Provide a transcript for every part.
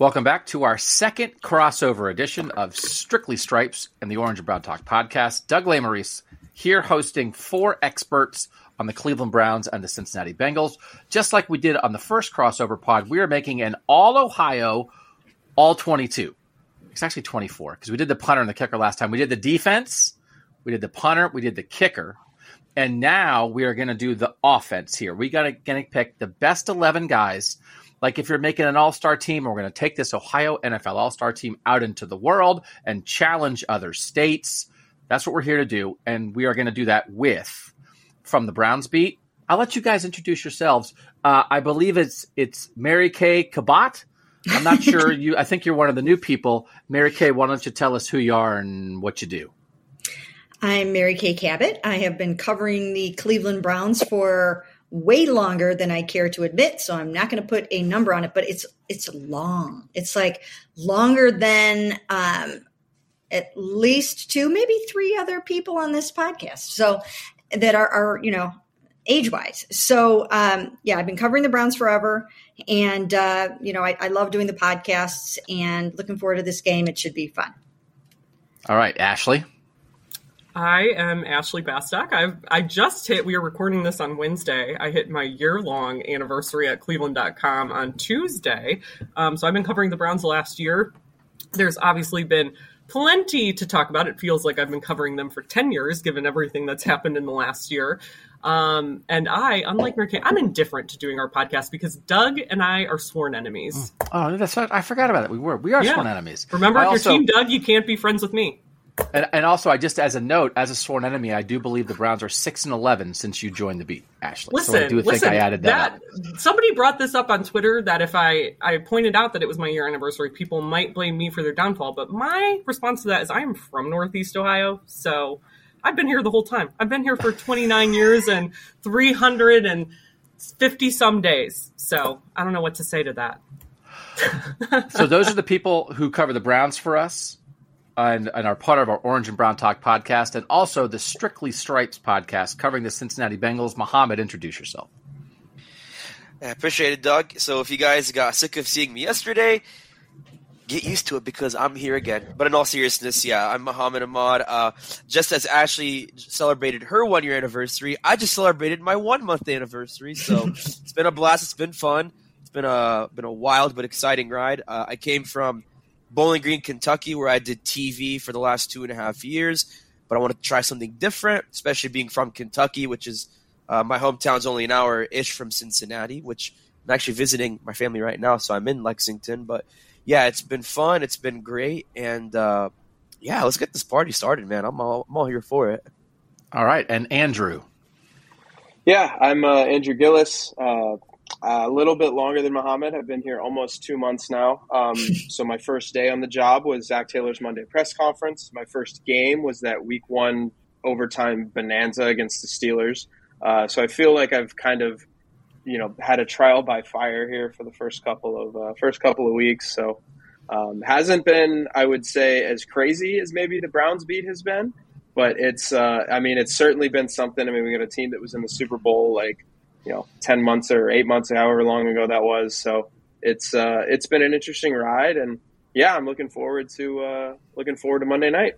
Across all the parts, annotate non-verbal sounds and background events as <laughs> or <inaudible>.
Welcome back to our second crossover edition of Strictly Stripes and the Orange and Brown Talk podcast. Doug Lesmerises here hosting four experts on the Cleveland Browns and the Cincinnati Bengals. Just like we did on the first crossover pod, we are making an all Ohio, all 22. It's actually 24 because we did the punter and the kicker last time. We did the defense, we did the punter, we did the kicker. And now we are going to do the offense here. We got to pick the best 11 guys like if you're making an all-star team, we're going to take this Ohio NFL all-star team out into the world and challenge other states. That's what we're here to do, and we are going to do that with from the Browns beat. I'll let you guys introduce yourselves. Uh, I believe it's it's Mary Kay Cabot. I'm not <laughs> sure you. I think you're one of the new people. Mary Kay, why don't you tell us who you are and what you do? I'm Mary Kay Cabot. I have been covering the Cleveland Browns for way longer than I care to admit. So I'm not going to put a number on it, but it's it's long. It's like longer than um, at least two, maybe three other people on this podcast. So that are, are you know age wise. So um, yeah, I've been covering the Browns forever, and uh, you know I, I love doing the podcasts and looking forward to this game. It should be fun. All right, Ashley. I am Ashley Bastock. I've I just hit. We are recording this on Wednesday. I hit my year long anniversary at Cleveland.com on Tuesday. Um, so I've been covering the Browns the last year. There's obviously been plenty to talk about. It feels like I've been covering them for ten years, given everything that's happened in the last year. Um, and I, unlike Mary Kay, I'm indifferent to doing our podcast because Doug and I are sworn enemies. Oh, that's I forgot about it. We were we are yeah. sworn enemies. Remember, I if also, you're Team Doug, you can't be friends with me. And, and also, I just as a note, as a sworn enemy, I do believe the Browns are six and eleven since you joined the beat, Ashley. Listen, so I do listen, think I added that. that somebody brought this up on Twitter that if I I pointed out that it was my year anniversary, people might blame me for their downfall. But my response to that is I am from Northeast Ohio, so I've been here the whole time. I've been here for 29 years and 350 some days. So I don't know what to say to that. <laughs> so those are the people who cover the Browns for us and, and are part of our Orange and Brown Talk podcast, and also the Strictly Stripes podcast covering the Cincinnati Bengals. Mohammed, introduce yourself. I appreciate it, Doug. So if you guys got sick of seeing me yesterday, get used to it because I'm here again. But in all seriousness, yeah, I'm Muhammad Ahmad. Uh, just as Ashley celebrated her one year anniversary, I just celebrated my one month anniversary. So <laughs> it's been a blast. It's been fun. It's been a been a wild but exciting ride. Uh, I came from Bowling Green, Kentucky, where I did TV for the last two and a half years. But I want to try something different, especially being from Kentucky, which is uh, my hometown's only an hour ish from Cincinnati, which I'm actually visiting my family right now, so I'm in Lexington. But yeah, it's been fun. It's been great, and uh, yeah, let's get this party started, man. I'm all I'm all here for it. All right, and Andrew. Yeah, I'm uh, Andrew Gillis. Uh, a little bit longer than Muhammad. I've been here almost two months now. Um, so my first day on the job was Zach Taylor's Monday press conference. My first game was that Week One overtime bonanza against the Steelers. Uh, so I feel like I've kind of, you know, had a trial by fire here for the first couple of uh, first couple of weeks. So um, hasn't been, I would say, as crazy as maybe the Browns beat has been. But it's, uh, I mean, it's certainly been something. I mean, we got a team that was in the Super Bowl like you know, 10 months or eight months, however long ago that was. So it's, uh, it's been an interesting ride and yeah, I'm looking forward to, uh, looking forward to Monday night.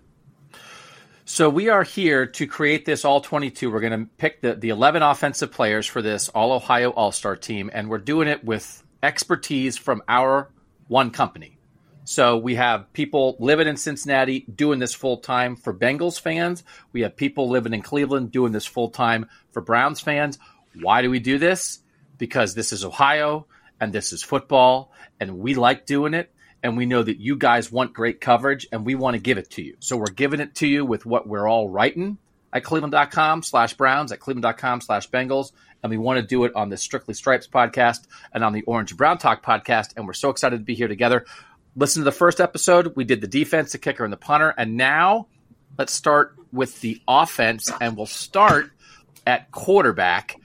So we are here to create this all 22. We're going to pick the, the 11 offensive players for this all Ohio All-Star team. And we're doing it with expertise from our one company. So we have people living in Cincinnati doing this full time for Bengals fans. We have people living in Cleveland doing this full time for Browns fans. Why do we do this? Because this is Ohio and this is football and we like doing it and we know that you guys want great coverage and we want to give it to you. So we're giving it to you with what we're all writing at cleveland.com slash browns at cleveland.com slash bengals and we want to do it on the strictly stripes podcast and on the orange and brown talk podcast and we're so excited to be here together listen to the first episode we did the defense the kicker and the punter and now let's start with the offense and we'll start at quarterback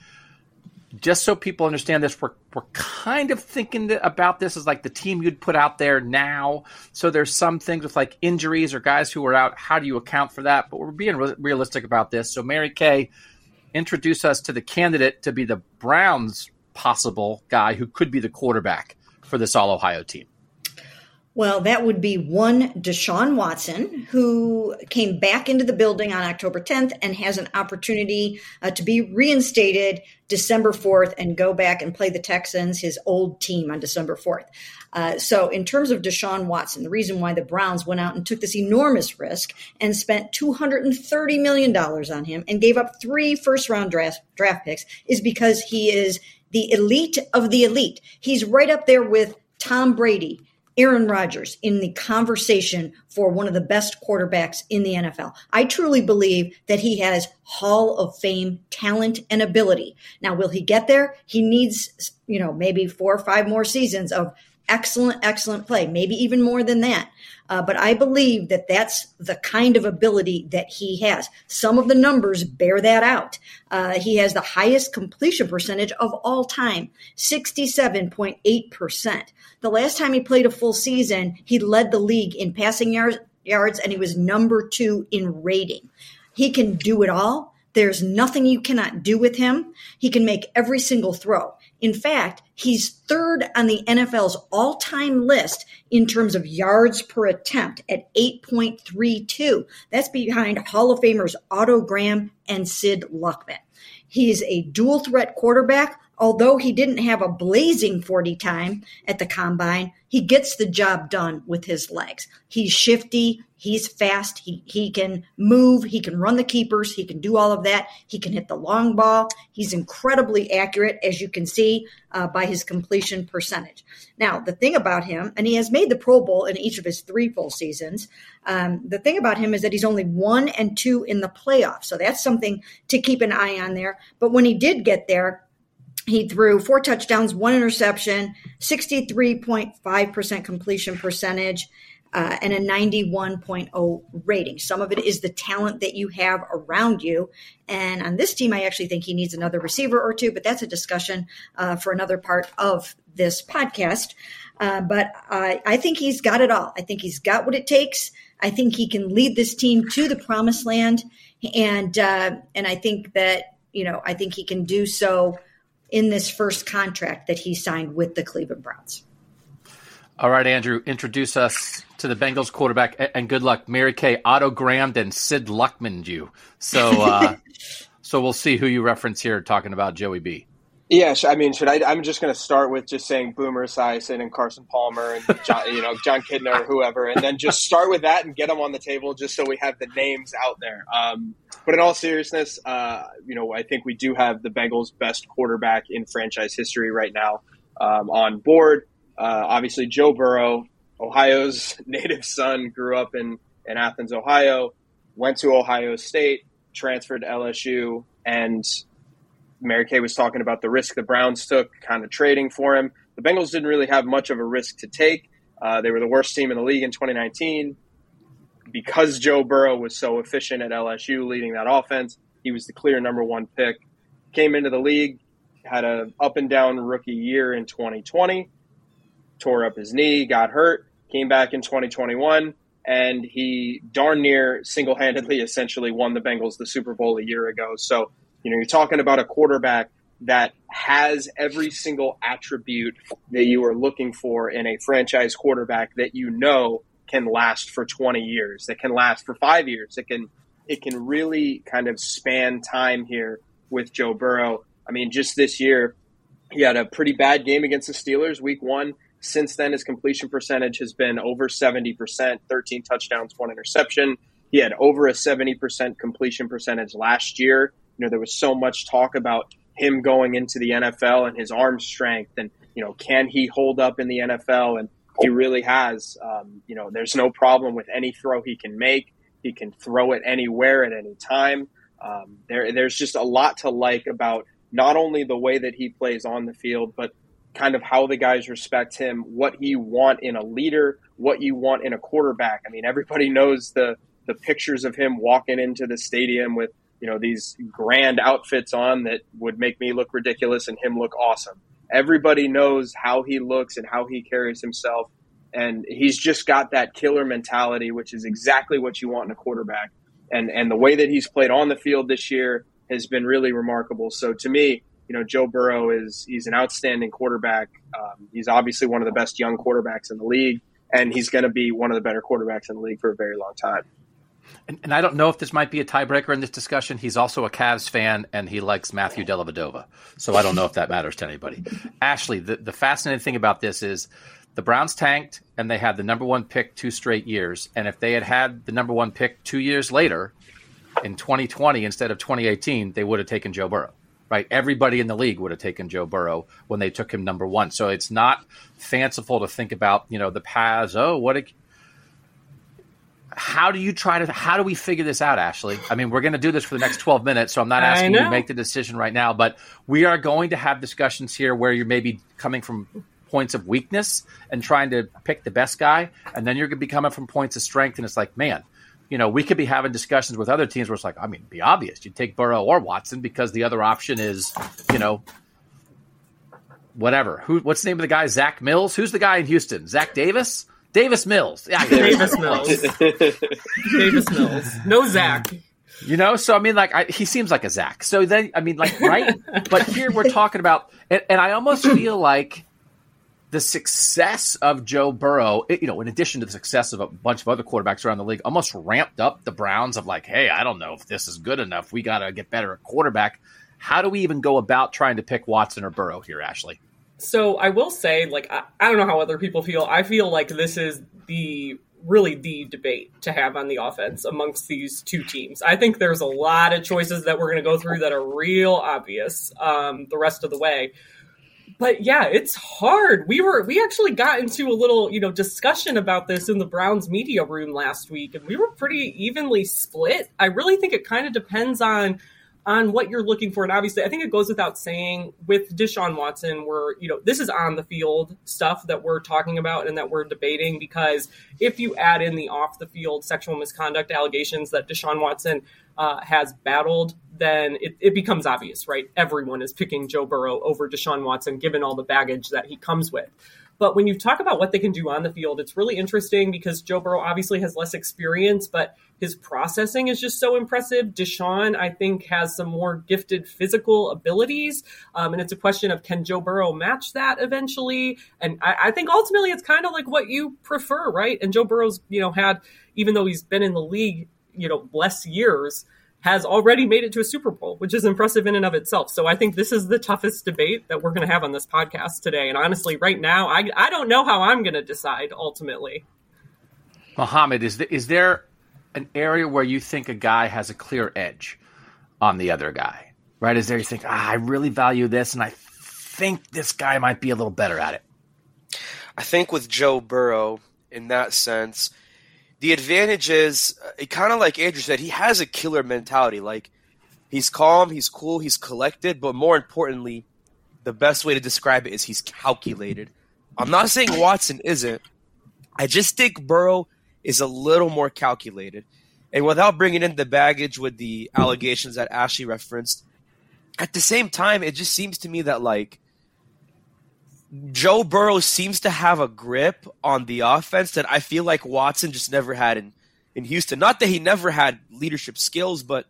just so people understand this, we're, we're kind of thinking about this as like the team you'd put out there now. So there's some things with like injuries or guys who are out. How do you account for that? But we're being re- realistic about this. So Mary Kay, introduce us to the candidate to be the Browns' possible guy who could be the quarterback for this All Ohio team. Well, that would be one Deshaun Watson, who came back into the building on October 10th and has an opportunity uh, to be reinstated December 4th and go back and play the Texans, his old team, on December 4th. Uh, so, in terms of Deshaun Watson, the reason why the Browns went out and took this enormous risk and spent $230 million on him and gave up three first round draft, draft picks is because he is the elite of the elite. He's right up there with Tom Brady Aaron Rodgers in the conversation for one of the best quarterbacks in the NFL. I truly believe that he has Hall of Fame talent and ability. Now, will he get there? He needs, you know, maybe four or five more seasons of excellent, excellent play, maybe even more than that. Uh, but I believe that that's the kind of ability that he has. Some of the numbers bear that out. Uh, he has the highest completion percentage of all time, 67.8%. The last time he played a full season, he led the league in passing yards, yards and he was number two in rating. He can do it all. There's nothing you cannot do with him. He can make every single throw. In fact, he's third on the NFL's all time list in terms of yards per attempt at 8.32. That's behind Hall of Famers Otto Graham and Sid Luckman. He's a dual threat quarterback. Although he didn't have a blazing 40 time at the combine, he gets the job done with his legs. He's shifty. He's fast. He, he can move. He can run the keepers. He can do all of that. He can hit the long ball. He's incredibly accurate, as you can see uh, by his completion percentage. Now, the thing about him, and he has made the Pro Bowl in each of his three full seasons. Um, the thing about him is that he's only one and two in the playoffs. So that's something to keep an eye on there. But when he did get there, he threw four touchdowns, one interception, 63.5% completion percentage, uh, and a 91.0 rating. Some of it is the talent that you have around you. And on this team, I actually think he needs another receiver or two, but that's a discussion uh, for another part of this podcast. Uh, but I, think he's got it all. I think he's got what it takes. I think he can lead this team to the promised land. And, uh, and I think that, you know, I think he can do so in this first contract that he signed with the Cleveland Browns. All right, Andrew, introduce us to the Bengals quarterback, and good luck. Mary Kay Otto Grahamed and Sid Luckman you. So, uh, <laughs> so we'll see who you reference here talking about Joey B. Yeah, I mean, should I? I'm just going to start with just saying Boomer Esiason and Carson Palmer and <laughs> John, you know Jon Kitna or whoever, and then just start with that and get them on the table just so we have the names out there. Um, but in all seriousness, uh, you know, I think we do have the Bengals' best quarterback in franchise history right now um, on board. Uh, obviously, Joe Burrow, Ohio's <laughs> native son, grew up in in Athens, Ohio, went to Ohio State, transferred to LSU, and Mary Kay was talking about the risk the Browns took, kind of trading for him. The Bengals didn't really have much of a risk to take. Uh, they were the worst team in the league in 2019. Because Joe Burrow was so efficient at LSU leading that offense, he was the clear number one pick. Came into the league, had a up and down rookie year in 2020, tore up his knee, got hurt, came back in 2021, and he darn near single handedly essentially won the Bengals the Super Bowl a year ago. So you know, you're talking about a quarterback that has every single attribute that you are looking for in a franchise quarterback that you know can last for 20 years, that can last for five years, it can it can really kind of span time here with Joe Burrow. I mean, just this year, he had a pretty bad game against the Steelers week one. Since then, his completion percentage has been over 70%, 13 touchdowns, one interception. He had over a 70% completion percentage last year. You know, there was so much talk about him going into the NFL and his arm strength and, you know, can he hold up in the NFL? And he really has. Um, you know, there's no problem with any throw he can make. He can throw it anywhere at any time. Um, there, there's just a lot to like about not only the way that he plays on the field, but kind of how the guys respect him, what you want in a leader, what you want in a quarterback. I mean, everybody knows the the pictures of him walking into the stadium with you know these grand outfits on that would make me look ridiculous and him look awesome. Everybody knows how he looks and how he carries himself, and he's just got that killer mentality, which is exactly what you want in a quarterback. And and the way that he's played on the field this year has been really remarkable. So to me, you know, Joe Burrow is he's an outstanding quarterback. Um, he's obviously one of the best young quarterbacks in the league, and he's going to be one of the better quarterbacks in the league for a very long time. And, and, I don't know if this might be a tiebreaker in this discussion. He's also a Cavs fan, and he likes Matthew Dellavedova. So I don't know if that matters to anybody. Ashley, the, the fascinating thing about this is the Browns tanked, and they had the number one pick two straight years. And if they had had the number one pick two years later, in 2020 instead of 2018, they would have taken Joe Burrow. Right, everybody in the league would have taken Joe Burrow when they took him number one. So it's not fanciful to think about, you know, the paths. Oh, what a how do you try to how do we figure this out ashley? I mean we're going to do this for the next 12 minutes so i'm not asking you to make the decision right now but we are going to have discussions here where you're maybe coming from points of weakness and trying to pick the best guy and then you're going to be coming from points of strength and it's like man you know we could be having discussions with other teams where it's like i mean be obvious. You take burrow or watson because the other option is you know whatever. Who what's the name of the guy? Zach mills? Who's the guy in houston? Zach davis Davis Mills. Yeah, Davis Mills. Davis Mills. No Zach. You know, so I mean, like, I, he seems like a Zach. So then, I mean, like, right? but here we're talking about, and, and, I almost feel like the success of Joe Burrow, it, you know, in addition to the success of a bunch of other quarterbacks around the league, almost ramped up the Browns of like, hey, I don't know if this is good enough. We got to get better at quarterback. How do we even go about trying to pick Watson or Burrow here, Ashley? So I will say, like, I, I don't know how other people feel. I feel like this is the really the debate to have on the offense amongst these two teams. I think there's a lot of choices that we're going to go through that are real obvious um, the rest of the way. But yeah, it's hard. We were we actually got into a little you know discussion about this in the Browns media room last week, and we were pretty evenly split. I really think it kind of depends on on what you're looking for. And obviously, I think it goes without saying with Deshaun Watson, we're, you know, this is on the field stuff that we're talking about and that we're debating because if you add in the off the field sexual misconduct allegations that Deshaun Watson uh, has battled, then it, it becomes obvious, right? Everyone is picking Joe Burrow over Deshaun Watson, given all the baggage that he comes with. But when you talk about what they can do on the field, it's really interesting because Joe Burrow obviously has less experience, but his processing is just so impressive. Deshaun, I think, has some more gifted physical abilities. Um, and it's a question of can Joe Burrow match that eventually? And I, I think ultimately it's kind of like what you prefer, right? And Joe Burrow's, you know, had, even though he's been in the league, you know, less years, has already made it to a Super Bowl, which is impressive in and of itself. So I think this is the toughest debate that we're going to have on this podcast today. And honestly, right now, I, I don't know how I'm going to decide ultimately. Mohammed, is, is there an area where you think a guy has a clear edge on the other guy? Right? Is there you think, ah, I really value this and I think this guy might be a little better at it? I think with Joe Burrow, in that sense, the advantage is uh, kind of like Andrew said, he has a killer mentality. Like he's calm, he's cool, he's collected, but more importantly, the best way to describe it is he's calculated. I'm not saying Watson isn't. I just think Burrow is a little more calculated. And without bringing in the baggage with the allegations that Ashley referenced, at the same time, it just seems to me that like Joe Burrow seems to have a grip on the offense that I feel like Watson just never had in, in Houston. Not that he never had leadership skills, but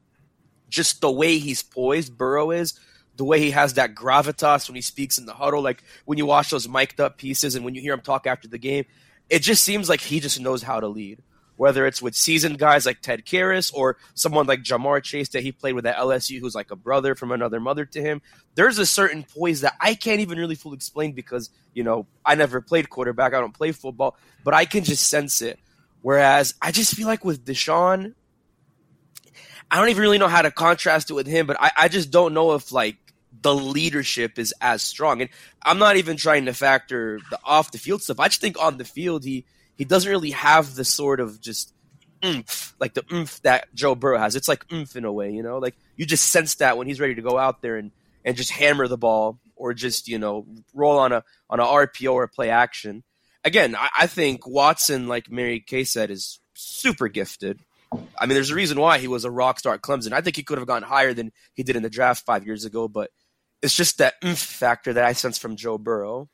just the way he's poised, Burrow is, the way he has that gravitas when he speaks in the huddle, like when you watch those mic'd up pieces and when you hear him talk after the game, it just seems like he just knows how to lead. Whether it's with seasoned guys like Ted Karras or someone like Ja'Marr Chase that he played with at LSU, who's like a brother from another mother to him. There's a certain poise that I can't even really fully explain because, you know, I never played quarterback. I don't play football, but I can just sense it. Whereas I just feel like with Deshaun, I don't even really know how to contrast it with him, but I, I just don't know if like the leadership is as strong. And I'm not even trying to factor the off the field stuff. I just think on the field he he doesn't really have the sort of just oomph, like the oomph that Joe Burrow has. It's like oomph in a way, you know, like you just sense that when he's ready to go out there and, and just hammer the ball or just, you know, roll on a, on a RPO or play action. Again, I, I think Watson, like Mary Kay said, is super gifted. I mean, there's a reason why he was a rock star at Clemson. I think he could have gone higher than he did in the draft five years ago, but it's just that oomph factor that I sense from Joe Burrow.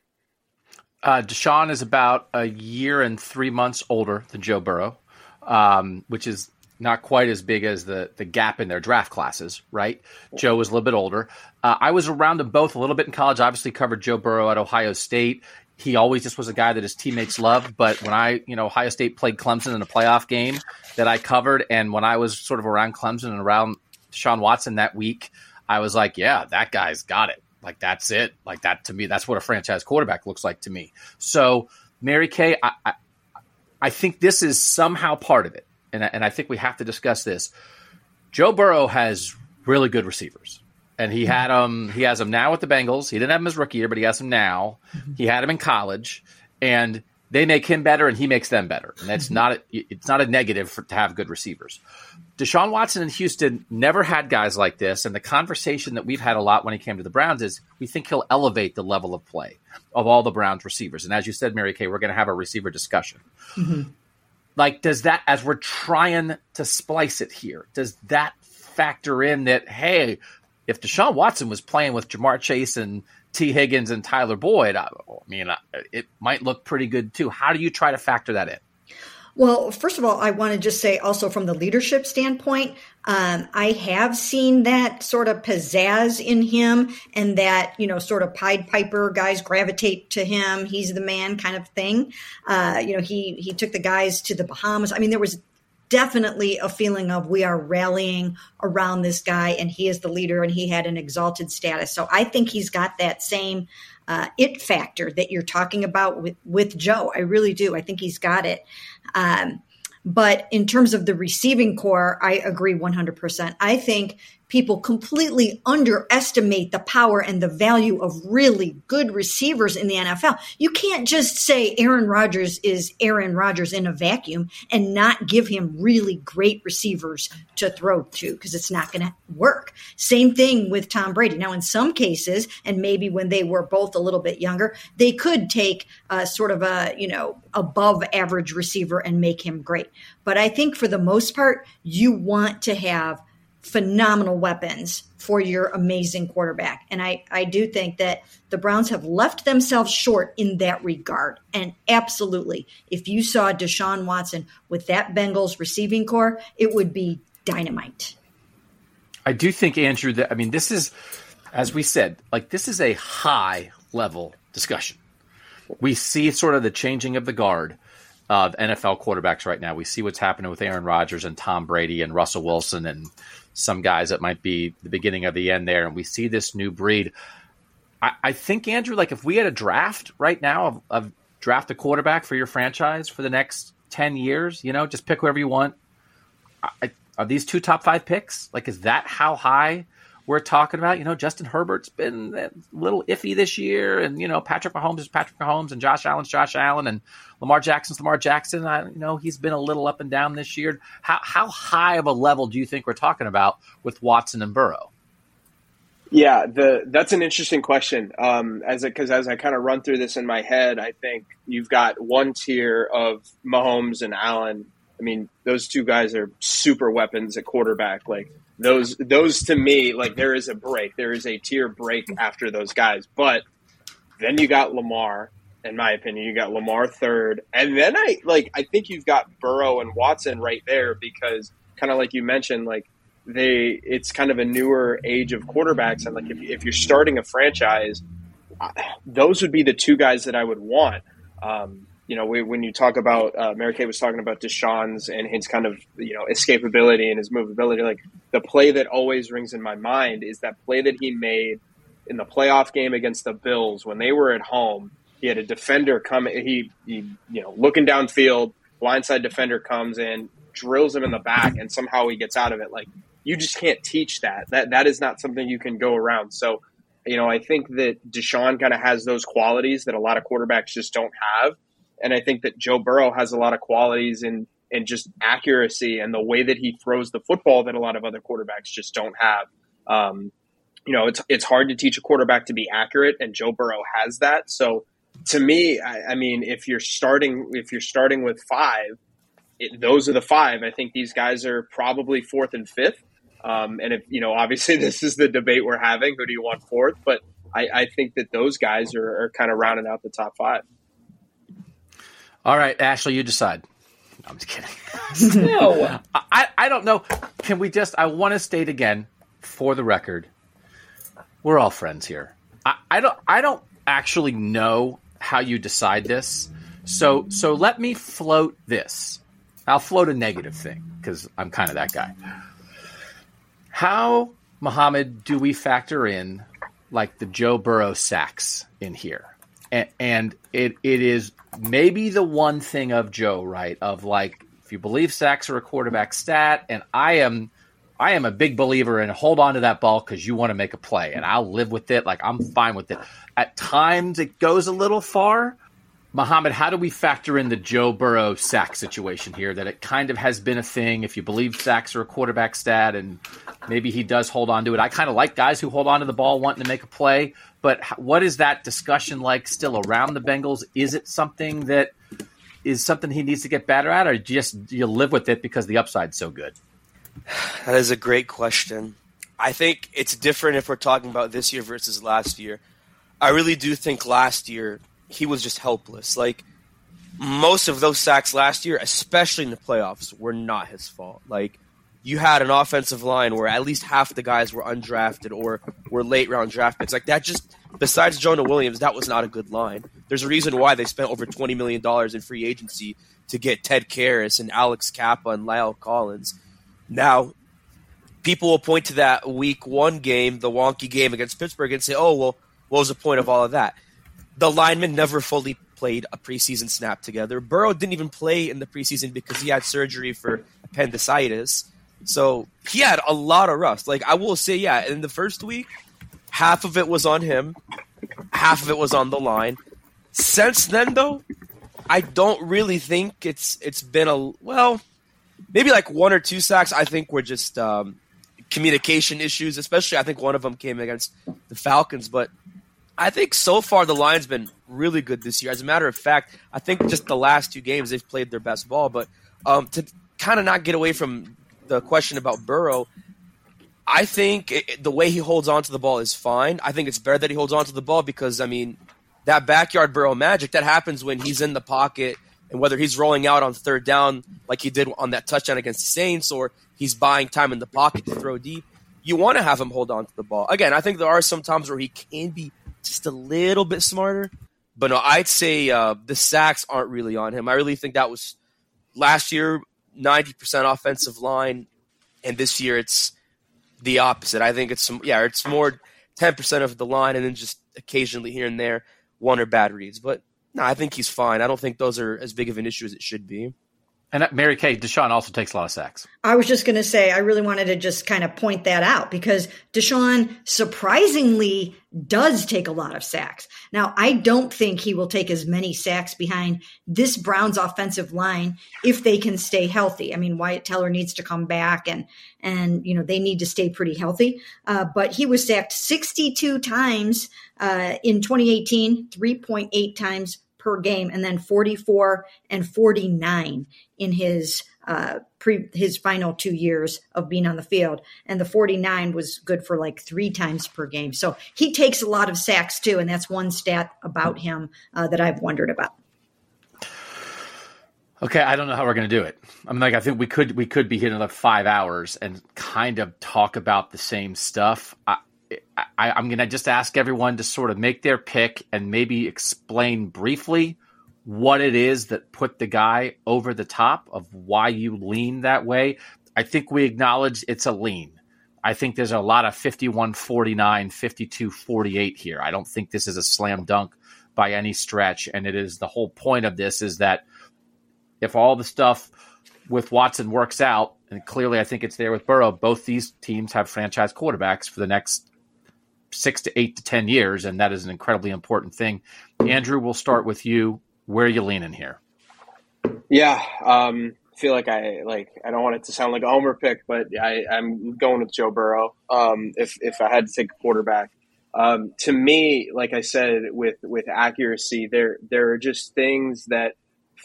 Uh, Deshaun is about a year and three months older than Joe Burrow, um, which is not quite as big as the the gap in their draft classes, right? Joe was a little bit older. Uh, I was around them both a little bit in college. Obviously, covered Joe Burrow at Ohio State. He always just was a guy that his teammates loved. But when I, you know, Ohio State played Clemson in a playoff game that I covered, and when I was sort of around Clemson and around Sean Watson that week, I was like, yeah, that guy's got it. Like that's it. Like that to me, that's what a franchise quarterback looks like to me. So Mary Kay, I, I, I think this is somehow part of it, and I, and I think we have to discuss this. Joe Burrow has really good receivers, and he had them. He has them now with the Bengals. He didn't have them as rookie year, but he has them now. He had them in college, and they make him better, and he makes them better. And that's not a, it's not a negative for, to have good receivers. Deshaun Watson in Houston never had guys like this, and the conversation that we've had a lot when he came to the Browns is we think he'll elevate the level of play of all the Browns receivers. And as you said, Mary Kay, we're going to have a receiver discussion. Mm-hmm. Like, does that as we're trying to splice it here, does that factor in that hey, if Deshaun Watson was playing with Ja'Marr Chase and Tee Higgins and Tyler Boyd, I, I mean, it might look pretty good too. How do you try to factor that in? Well, first of all, I want to just say also from the leadership standpoint, um, I have seen that sort of pizzazz in him and that, you know, sort of Pied Piper guys gravitate to him. He's the man kind of thing. Uh, you know, he, he took the guys to the Bahamas. I mean, there was definitely a feeling of we are rallying around this guy and he is the leader and he had an exalted status. So I think he's got that same uh, it factor that you're talking about with, with Joe. I really do. I think he's got it. Um, but in terms of the receiving corps, I agree 100%. I think people completely underestimate the power and the value of really good receivers in the NFL. You can't just say Aaron Rodgers is Aaron Rodgers in a vacuum and not give him really great receivers to throw to because it's not going to work. Same thing with Tom Brady. Now, in some cases, and maybe when they were both a little bit younger, they could take a sort of a, you know, above average receiver and make him great. But I think for the most part, you want to have phenomenal weapons for your amazing quarterback. And I, I do think that the Browns have left themselves short in that regard. And absolutely, if you saw Deshaun Watson with that Bengals receiving corps, it would be dynamite. I do think, Andrew, that, I mean, this is, as we said, like this is a high level discussion. We see sort of the changing of the guard of NFL quarterbacks right now. We see what's happening with Aaron Rodgers and Tom Brady and Russell Wilson and some guys that might be the beginning of the end there. And we see this new breed. I, I think, Andrew, like if we had a draft right now of, of draft a quarterback for your franchise for the next 10 years, you know, just pick whoever you want. I, are these two top five picks? Like, is that how high we're talking about? You know, Justin Herbert's been a little iffy this year, and you know, Patrick Mahomes is Patrick Mahomes, and Josh Allen's Josh Allen, and Lamar Jackson's Lamar Jackson. I, you know, he's been a little up and down this year. How how high of a level do you think we're talking about with Watson and Burrow? Yeah, the that's an interesting question. Um, as because as I kind of run through this in my head, I think you've got one tier of Mahomes and Allen. I mean, those two guys are super weapons at quarterback. Like those, those to me, like there is a break. There is a tier break after those guys. But then you got Lamar, in my opinion. You got Lamar third, and then I like I think you've got Burrow and Watson right there because kind of like you mentioned, like they it's kind of a newer age of quarterbacks, and like if if you're starting a franchise, those would be the two guys that I would want. Um, you know, we, when you talk about uh, Mary Kay was talking about Deshaun's and his kind of you know escapability and his movability. Like the play that always rings in my mind is that play that he made in the playoff game against the Bills when they were at home. He had a defender come. He, he you know looking downfield, blindside defender comes in, drills him in the back, and somehow he gets out of it. Like you just can't teach that. That that is not something you can go around. So you know, I think that Deshaun kind of has those qualities that a lot of quarterbacks just don't have. And I think that Joe Burrow has a lot of qualities in, in just accuracy and the way that he throws the football that a lot of other quarterbacks just don't have. Um, you know, it's it's hard to teach a quarterback to be accurate, and Joe Burrow has that. So, to me, I, I mean, if you're starting if you're starting with five, it, those are the five. I think these guys are probably fourth and fifth. Um, and if you know, obviously, <laughs> this is the debate we're having: who do you want fourth? But I, I think that those guys are, are, kind of rounding out the top five. All right, Ashley, you decide. No, I'm just kidding. <laughs> no, I, I don't know. Can we just? I want to state again, for the record, we're all friends here. I, I don't. I don't actually know how you decide this. So so let me float this. I'll float a negative thing because I'm kind of that guy. How, Muhammad do we factor in like the Joe Burrow sacks in here? And, it it is maybe the one thing of Joe, right? Of like, if you believe sacks are a quarterback stat, and I am I am a big believer in hold on to that ball because you want to make a play, and I'll live with it. Like I'm fine with it. At times it goes a little far, Mohammed, how do we factor in the Joe Burrow sack situation here? That it kind of has been a thing. If you believe sacks are a quarterback stat, and maybe he does hold on to it. I kind of like guys who hold on to the ball wanting to make a play. But what is that discussion like still around the Bengals? Is it something that is something he needs to get better at, or just you live with it because the upside's so good? That is a great question. I think it's different if we're talking about this year versus last year. I really do think last year he was just helpless. Like most of those sacks last year, especially in the playoffs, were not his fault. Like you had an offensive line where at least half the guys were undrafted or were late round draft picks. Like that just besides Jonah Williams, that was not a good line. There's a reason why they spent over twenty million dollars in free agency to get Ted Karras and Alex Cappa and La'el Collins. Now, people will point to that week one game, the wonky game against Pittsburgh, and say, Oh, well, what was the point of all of that? the linemen never fully played a preseason snap together. Burrow didn't even play in the preseason because he had surgery for appendicitis. So he had a lot of rust. Like I will say, yeah, in the first week, half of it was on him, half of it was on the line. Since then, though, I don't really think it's it's been a well, maybe like one or two sacks. I think were just um, communication issues. Especially, I think one of them came against the Falcons, but I think so far the line's been really good this year. As a matter of fact, I think just the last two games they've played their best ball. But um, to kind of not get away from the question about Burrow, I think it, the way he holds on to the ball is fine. I think it's better that he holds on to the ball because I mean that backyard Burrow magic that happens when he's in the pocket and whether he's rolling out on third down like he did on that touchdown against the Saints or he's buying time in the pocket to throw deep. You want to have him hold on to the ball. Again, I think there are some times where he can be just a little bit smarter. But no, I'd say uh, the sacks aren't really on him. I really think that was last year, 90% offensive line, and this year it's the opposite. I think it's some, yeah, it's more 10% of the line and then just occasionally here and there, one or bad reads. But no, I think he's fine. I don't think those are as big of an issue as it should be. And Mary Kay, Deshaun also takes a lot of sacks. I was just going to say, I really wanted to just kind of point that out because Deshaun surprisingly does take a lot of sacks. Now, I don't think he will take as many sacks behind this Browns offensive line if they can stay healthy. I mean, Wyatt Teller needs to come back and, and, you know, they need to stay pretty healthy. Uh, but he was sacked 62 times uh, in 2018, 3.8 times per game, and then 44 and 49 in his uh, pre his final two years of being on the field, and the 49 was good for like three times per game. So he takes a lot of sacks too, and that's one stat about him uh, that I've wondered about. Okay, I don't know how we're going to do it. I mean, like, I think we could we could be here another five hours and kind of talk about the same stuff. I, I, I'm going to just ask everyone to sort of make their pick and maybe explain briefly what it is that put the guy over the top of why you lean that way. I think we acknowledge it's a lean. I think there's a lot of 51 49, 52 48 here. I don't think this is a slam dunk by any stretch. And it is the whole point of this is that if all the stuff with Watson works out, and clearly I think it's there with Burrow, both these teams have franchise quarterbacks for the next six to eight to 10 years. And that is an incredibly important thing. Andrew, we'll start with you. Where are you leaning here? Yeah. Um, feel like I like I don't want it to sound like a homer pick, but I, I'm going with Joe Burrow. Um, if if I had to take a quarterback, um, to me, like I said, with with accuracy, there there are just things that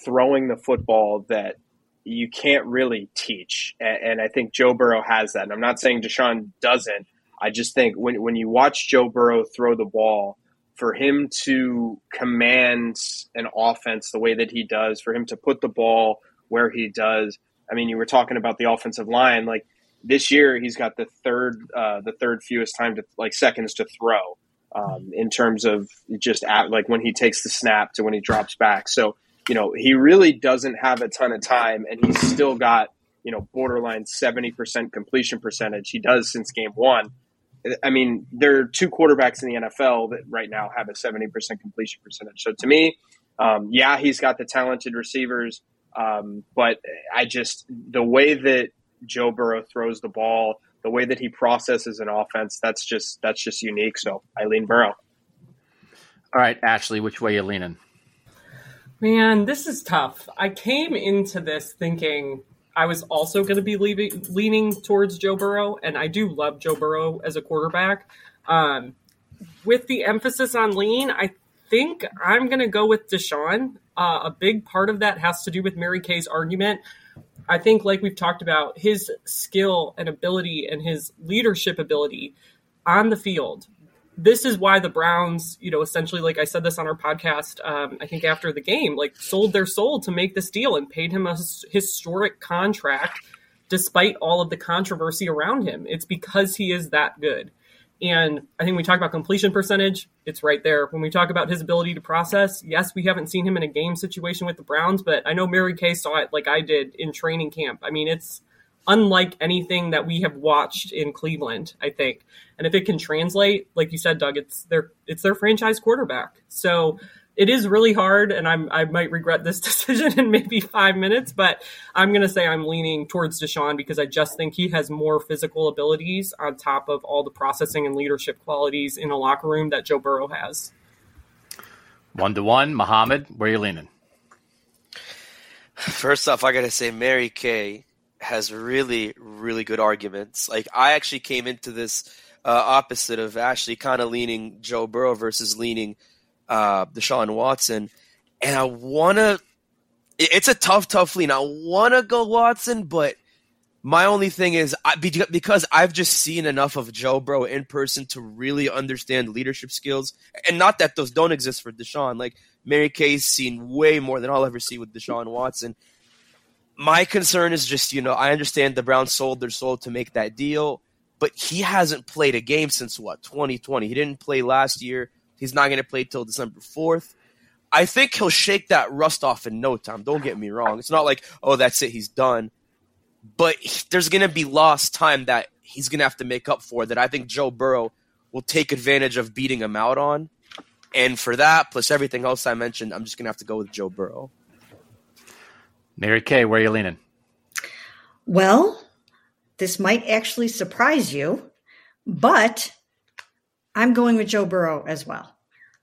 throwing the football that you can't really teach, and, and I think Joe Burrow has that. And I'm not saying Deshaun doesn't. I just think when when you watch Joe Burrow throw the ball, for him to command an offense the way that he does, for him to put the ball where he does. I mean, you were talking about the offensive line. Like this year, he's got the third uh, the third fewest time to like seconds to throw um, in terms of just at, like when he takes the snap to when he drops back. So you know, he really doesn't have a ton of time, and he's still got you know borderline seventy percent completion percentage. He does since game one. I mean, there are two quarterbacks in the NFL that right now have a 70% completion percentage. So to me, um, yeah, he's got the talented receivers. Um, but I just the way that Joe Burrow throws the ball, the way that he processes an offense, that's just that's just unique. So I lean Burrow. All right, Ashley, which way you leaning? Man, this is tough. I came into this thinking I was also going to be leaving, leaning towards Joe Burrow, and I do love Joe Burrow as a quarterback. Um, with the emphasis on lean, I think I'm going to go with Deshaun. Uh, a big part of that has to do with Mary Kay's argument. I think, like we've talked about, his skill and ability and his leadership ability on the field. This is why the Browns, you know, essentially, like I said this on our podcast, um, I think after the game, like sold their soul to make this deal and paid him a historic contract despite all of the controversy around him. It's because he is that good. And I think we talk about completion percentage, it's right there. When we talk about his ability to process, yes, we haven't seen him in a game situation with the Browns, but I know Mary Kay saw it like I did in training camp. I mean, it's unlike anything that we have watched in Cleveland, I think. And if it can translate, like you said, Doug, it's their it's their franchise quarterback. So it is really hard, and I'm I might regret this <laughs> decision in maybe five minutes, but I'm going to say I'm leaning towards Deshaun because I just think he has more physical abilities on top of all the processing and leadership qualities in a locker room that Joe Burrow has. One to one, Mohammed, where are you leaning? First off, I got to say Mary Kay has really, really good arguments. Like I actually came into this uh, opposite of Ashley, kind of leaning Joe Burrow versus leaning uh, Deshaun Watson, and I want to. It's a tough, tough lean. I want to go Watson, but my only thing is I, because I've just seen enough of Joe Burrow in person to really understand leadership skills, and not that those don't exist for Deshaun. Like Mary Kay's seen way more than I'll ever see with Deshaun Watson. My concern is just, you know, I understand the Browns sold their soul to make that deal, but he hasn't played a game since what, 2020. He didn't play last year. He's not going to play till December 4th. I think he'll shake that rust off in no time. Don't get me wrong. It's not like, oh, that's it, he's done. But there's going to be lost time that he's going to have to make up for that I think Joe Burrow will take advantage of beating him out on. And for that, plus everything else I mentioned, I'm just going to have to go with Joe Burrow. Mary Kay, where are you leaning? Well, this might actually surprise you, but I'm going with Joe Burrow as well.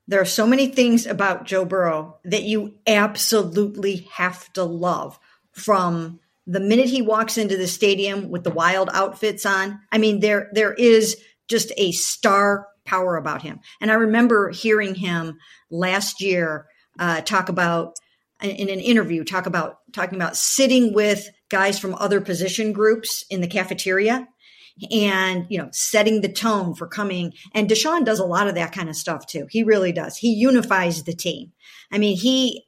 There are so many things about Joe Burrow that you absolutely have to love from the minute he walks into the stadium with the wild outfits on. I mean, there there is just a star power about him. And I remember hearing him last year uh, talk about in an interview talk about talking about sitting with guys from other position groups in the cafeteria and you know setting the tone for coming and Deshaun does a lot of that kind of stuff too. He really does. He unifies the team. I mean, he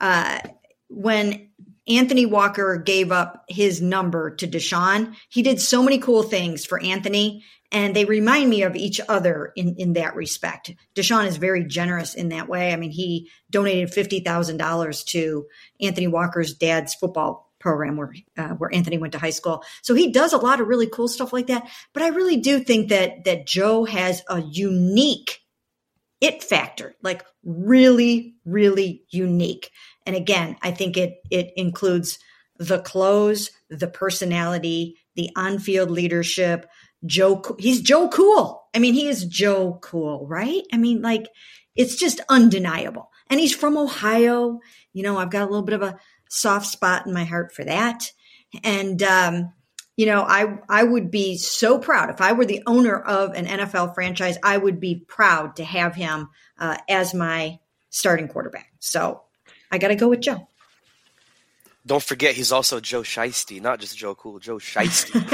uh when Anthony Walker gave up his number to Deshaun. He did so many cool things for Anthony, and they remind me of each other in, in that respect. Deshaun is very generous in that way. I mean, he donated $50,000 to Anthony Walker's dad's football program where uh, where Anthony went to high school. So he does a lot of really cool stuff like that. But I really do think that that Joe has a unique it factor, like really, really unique. And again, I think it it includes the clothes, the personality, the on-field leadership. Joe, he's Joe Cool. I mean, he is Joe Cool, right? I mean, like it's just undeniable. And he's from Ohio. You know, I've got a little bit of a soft spot in my heart for that. And um, you know, I I would be so proud if I were the owner of an NFL franchise. I would be proud to have him uh, as my starting quarterback. So I got to go with Joe. Don't forget, he's also Joe Shiesty, not just Joe Cool, Joe Shiesty.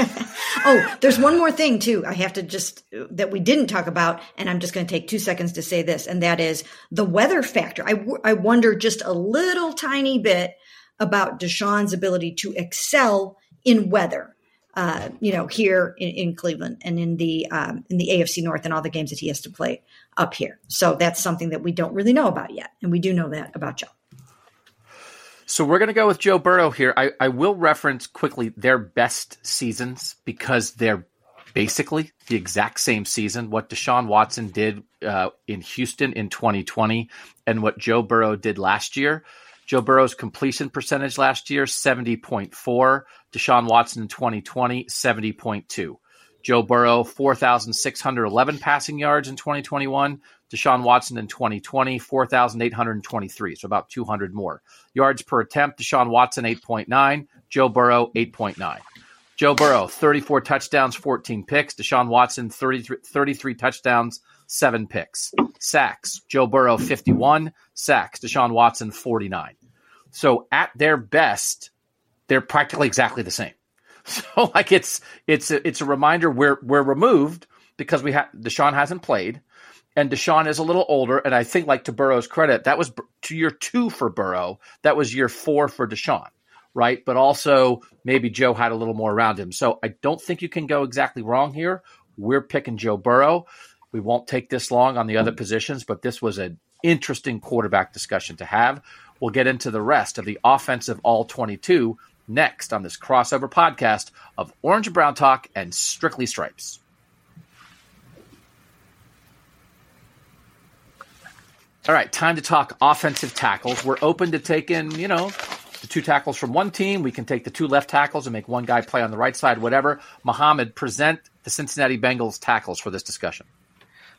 <laughs> oh, there's one more thing too. I have to just that we didn't talk about, and I'm just going to take two seconds to say this, and that is the weather factor. I I wonder just a little tiny bit about Deshaun's ability to excel in weather uh, you know, here in, in, Cleveland and in the um, in the AFC North and all the games that he has to play up here. So that's something that we don't really know about yet, and we do know that about Joe. So we're going to go with Joe Burrow here. I, I will reference quickly their best seasons because they're basically the exact same season. What Deshaun Watson did uh, in Houston in 2020 and what Joe Burrow did last year. Joe Burrow's completion percentage last year, 70.4. Deshaun Watson in 2020, 70.2. Joe Burrow, 4,611 passing yards in 2021. Deshaun Watson in 2020, 4,823, so about 200 more. Yards per attempt, Deshaun Watson, 8.9. Joe Burrow, 8.9. Joe Burrow, 34 touchdowns, 14 picks. Deshaun Watson, 33, 33 touchdowns, seven picks. Sacks, Joe Burrow, 51. Sacks, Deshaun Watson, 49. So at their best, they're practically exactly the same. <laughs> So like it's it's a, it's a reminder we're we're removed because we have Deshaun hasn't played, and Deshaun is a little older. And I think like to Burrow's credit, that was to year two for Burrow. That was year four for Deshaun, right? But also maybe Joe had a little more around him. So I don't think you can go exactly wrong here. We're picking Joe Burrow. We won't take this long on the other positions, but this was an interesting quarterback discussion to have. We'll get into the rest of the offensive all 22 next on this crossover podcast of Orange and Brown Talk and Strictly Stripes. All right, time to talk offensive tackles. We're open to taking, you know, the two tackles from one team. We can take the two left tackles and make one guy play on the right side, whatever. Mohammed, present the Cincinnati Bengals tackles for this discussion.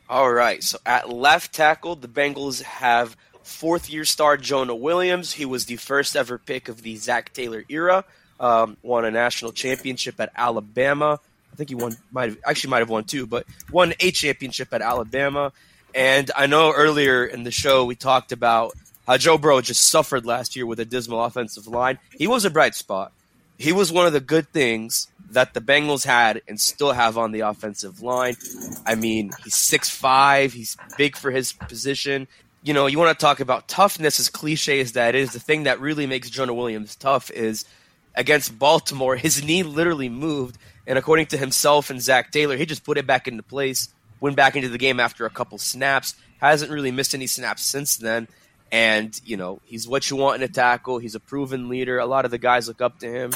All right, so at left tackle, the Bengals have fourth year star Jonah Williams. He was the first ever pick of the Zac Taylor era. Um, won a national championship at Alabama. I think he won, might have, actually might have won two, but won a championship at Alabama. And I know earlier in the show we talked about how Joe Burrow just suffered last year with a dismal offensive line. He was a bright spot. He was one of the good things that the Bengals had and still have on the offensive line. I mean, he's six five. He's big for his position you know, you want to talk about toughness, as cliche as that is, the thing that really makes Jonah Williams tough is against Baltimore, his knee literally moved, and according to himself and Zac Taylor, he just put it back into place, went back into the game after a couple snaps, hasn't really missed any snaps since then. And, you know, he's what you want in a tackle. He's a proven leader. A lot of the guys look up to him,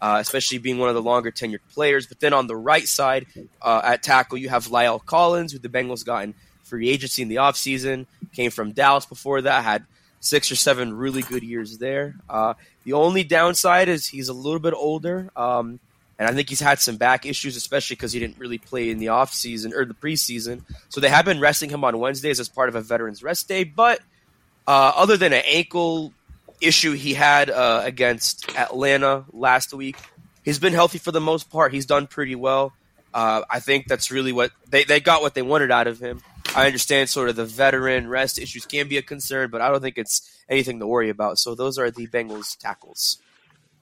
uh, especially being one of the longer tenured players. But then on the right side uh, at tackle, you have La'el Collins, who the Bengals got in free agency in the offseason. Came from Dallas before that, had six or seven really good years there. Uh, the only downside is he's a little bit older. Um, and I think he's had some back issues, especially because he didn't really play in the offseason or the preseason. So they have been resting him on Wednesdays as part of a veterans rest day. But uh, other than an ankle issue he had uh, against Atlanta last week, he's been healthy for the most part. He's done pretty well. Uh, I think that's really what they, they got what they wanted out of him. I understand sort of the veteran rest issues can be a concern, but I don't think it's anything to worry about. So those are the Bengals tackles.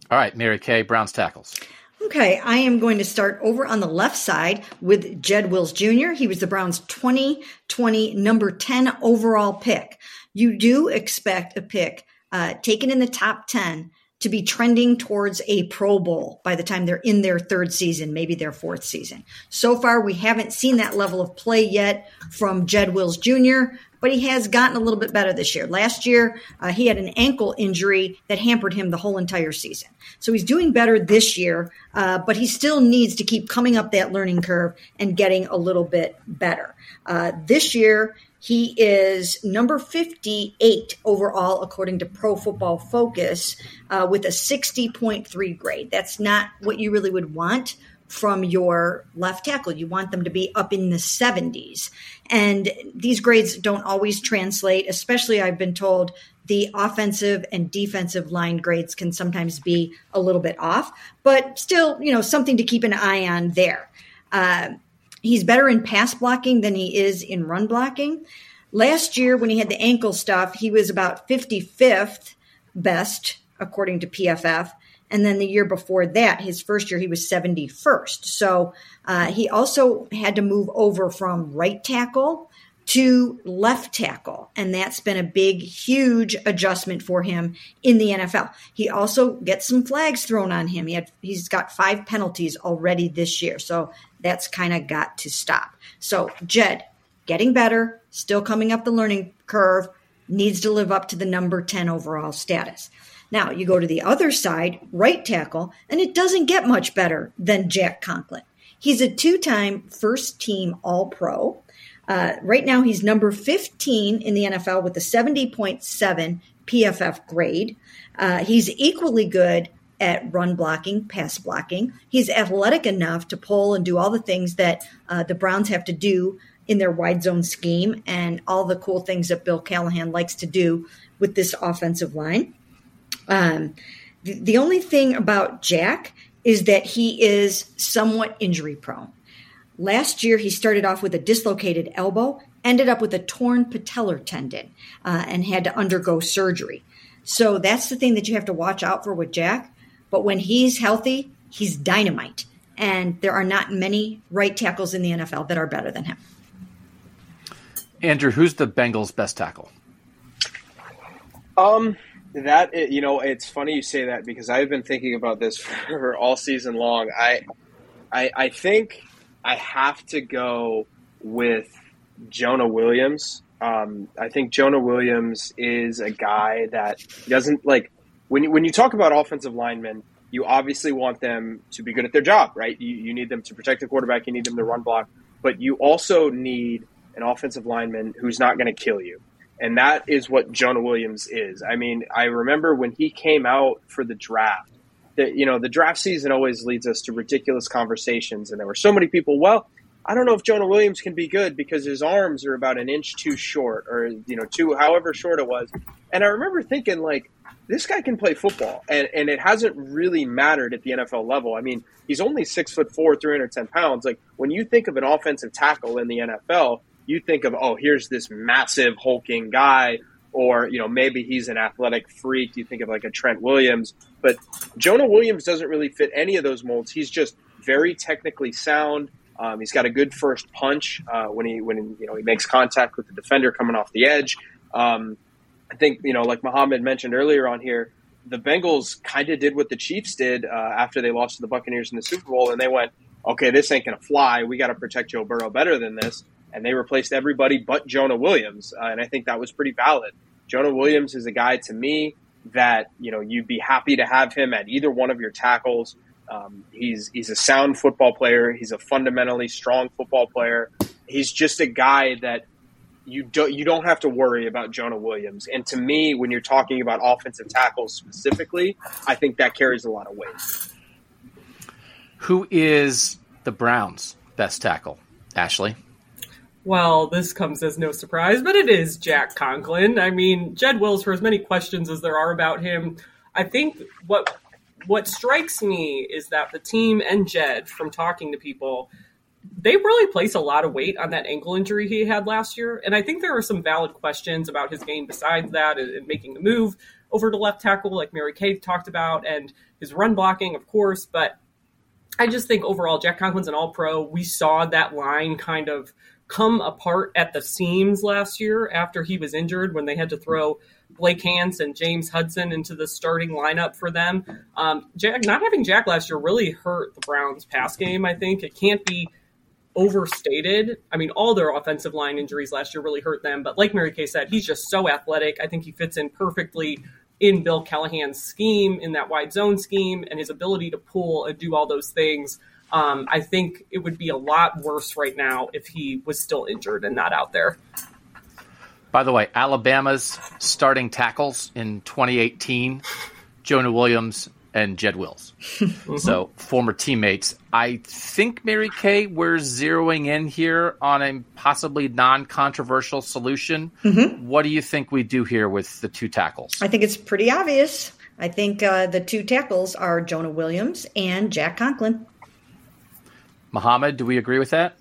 All right, Mary Kay, Browns tackles. Okay, I am going to start over on the left side with Jed Wills Jr. He was the Browns' 2020 number 10 overall pick. You do expect a pick uh, taken in the top 10 to be trending towards a Pro Bowl by the time they're in their third season, maybe their fourth season. So far, we haven't seen that level of play yet from Jed Wills Jr., but he has gotten a little bit better this year. Last year, uh, he had an ankle injury that hampered him the whole entire season. So he's doing better this year, uh, but he still needs to keep coming up that learning curve and getting a little bit better. Uh, this year, he is number 58 overall, according to Pro Football Focus, uh, with a 60.3 grade. That's not what you really would want from your left tackle. You want them to be up in the 70s. And these grades don't always translate, especially I've been told the offensive and defensive line grades can sometimes be a little bit off, but still, you know, something to keep an eye on there. Uh, he's better in pass blocking than he is in run blocking. Last year, when he had the ankle stuff, he was about 55th best, according to PFF. And then the year before that, his first year, he was 71st. So uh, he also had to move over from right tackle to left tackle. And that's been a big, huge adjustment for him in the NFL. He also gets some flags thrown on him. He had, he's got five penalties already this year. So that's kind of got to stop. So, Jed, getting better, still coming up the learning curve, needs to live up to the number 10 overall status. Now, you go to the other side, right tackle, and it doesn't get much better than Jack Conklin. He's a two time first team All Pro. Uh, right now, he's number 15 in the NFL with a 70.7 PFF grade. Uh, he's equally good at run blocking, pass blocking. He's athletic enough to pull and do all the things that uh, the Browns have to do in their wide zone scheme and all the cool things that Bill Callahan likes to do with this offensive line. Um, the, the only thing about Jack is that he is somewhat injury prone. Last year, he started off with a dislocated elbow, ended up with a torn patellar tendon, uh, and had to undergo surgery. So that's the thing that you have to watch out for with Jack. But when he's healthy, he's dynamite. And there are not many right tackles in the NFL that are better than him. Andrew, who's the Bengals' best tackle? Um, that you know, it's funny you say that because I've been thinking about this <laughs> for all season long. I, I, I think I have to go with Jonah Williams. Um, I think Jonah Williams is a guy that doesn't like when you, when you talk about offensive linemen, you obviously want them to be good at their job, right? You, you need them to protect the quarterback, you need them to run block, but you also need an offensive lineman who's not going to kill you. And that is what Jonah Williams is. I mean, I remember when he came out for the draft, that you know, the draft season always leads us to ridiculous conversations and there were so many people, well, I don't know if Jonah Williams can be good because his arms are about an inch too short or you know, two however short it was. And I remember thinking like this guy can play football, and, and it hasn't really mattered at the NFL level. I mean, he's only six foot four, 310 pounds. Like, when you think of an offensive tackle in the NFL, you think of, oh, here's this massive, hulking guy, or, you know, maybe he's an athletic freak. You think of like a Trent Williams. But Jonah Williams doesn't really fit any of those molds. He's just very technically sound. Um, he's got a good first punch uh, when he when you know he makes contact with the defender coming off the edge. Um, I think you know, like Muhammad mentioned earlier on here, the Bengals kind of did what the Chiefs did uh, after they lost to the Buccaneers in the Super Bowl, and they went, "Okay, this ain't gonna fly. We got to protect Joe Burrow better than this." And they replaced everybody but Jonah Williams, uh, and I think that was pretty valid. Jonah Williams is a guy to me that you know you'd be happy to have him at either one of your tackles. Um, he's he's a sound football player. He's a fundamentally strong football player. He's just a guy that you don't you don't have to worry about Jonah Williams. And to me, when you're talking about offensive tackles specifically, I think that carries a lot of weight. Who is the Browns' best tackle? Ashley. Well, this comes as no surprise, but it is Jack Conklin. I mean, Jed Wills, for as many questions as there are about him, I think what what strikes me is that the team and Jed, from talking to people, they really place a lot of weight on that ankle injury he had last year. And I think there are some valid questions about his game besides that and, making the move over to left tackle, like Mary Kay talked about, and his run blocking, of course. But I just think overall, Jack Conklin's an all pro. We saw that line kind of come apart at the seams last year after he was injured when they had to throw Blake Hance and James Hudson into the starting lineup for them. Um, Jack, not having Jack last year really hurt the Browns' pass game. I think it can't be overstated. I mean, all their offensive line injuries last year really hurt them. But like Mary Kay said, he's just so athletic. I think he fits in perfectly in Bill Callahan's scheme, in that wide zone scheme, and his ability to pull and do all those things. Um, I think it would be a lot worse right now if he was still injured and not out there. By the way, Alabama's starting tackles in 2018, Jonah Williams and Jed Wills. So former teammates. I think Mary Kay, we're zeroing in here on a possibly non-controversial solution. What do you think we do here with the two tackles? I think it's pretty obvious. I think uh, the two tackles are Jonah Williams and Jack Conklin. Mohammed, do we agree with that?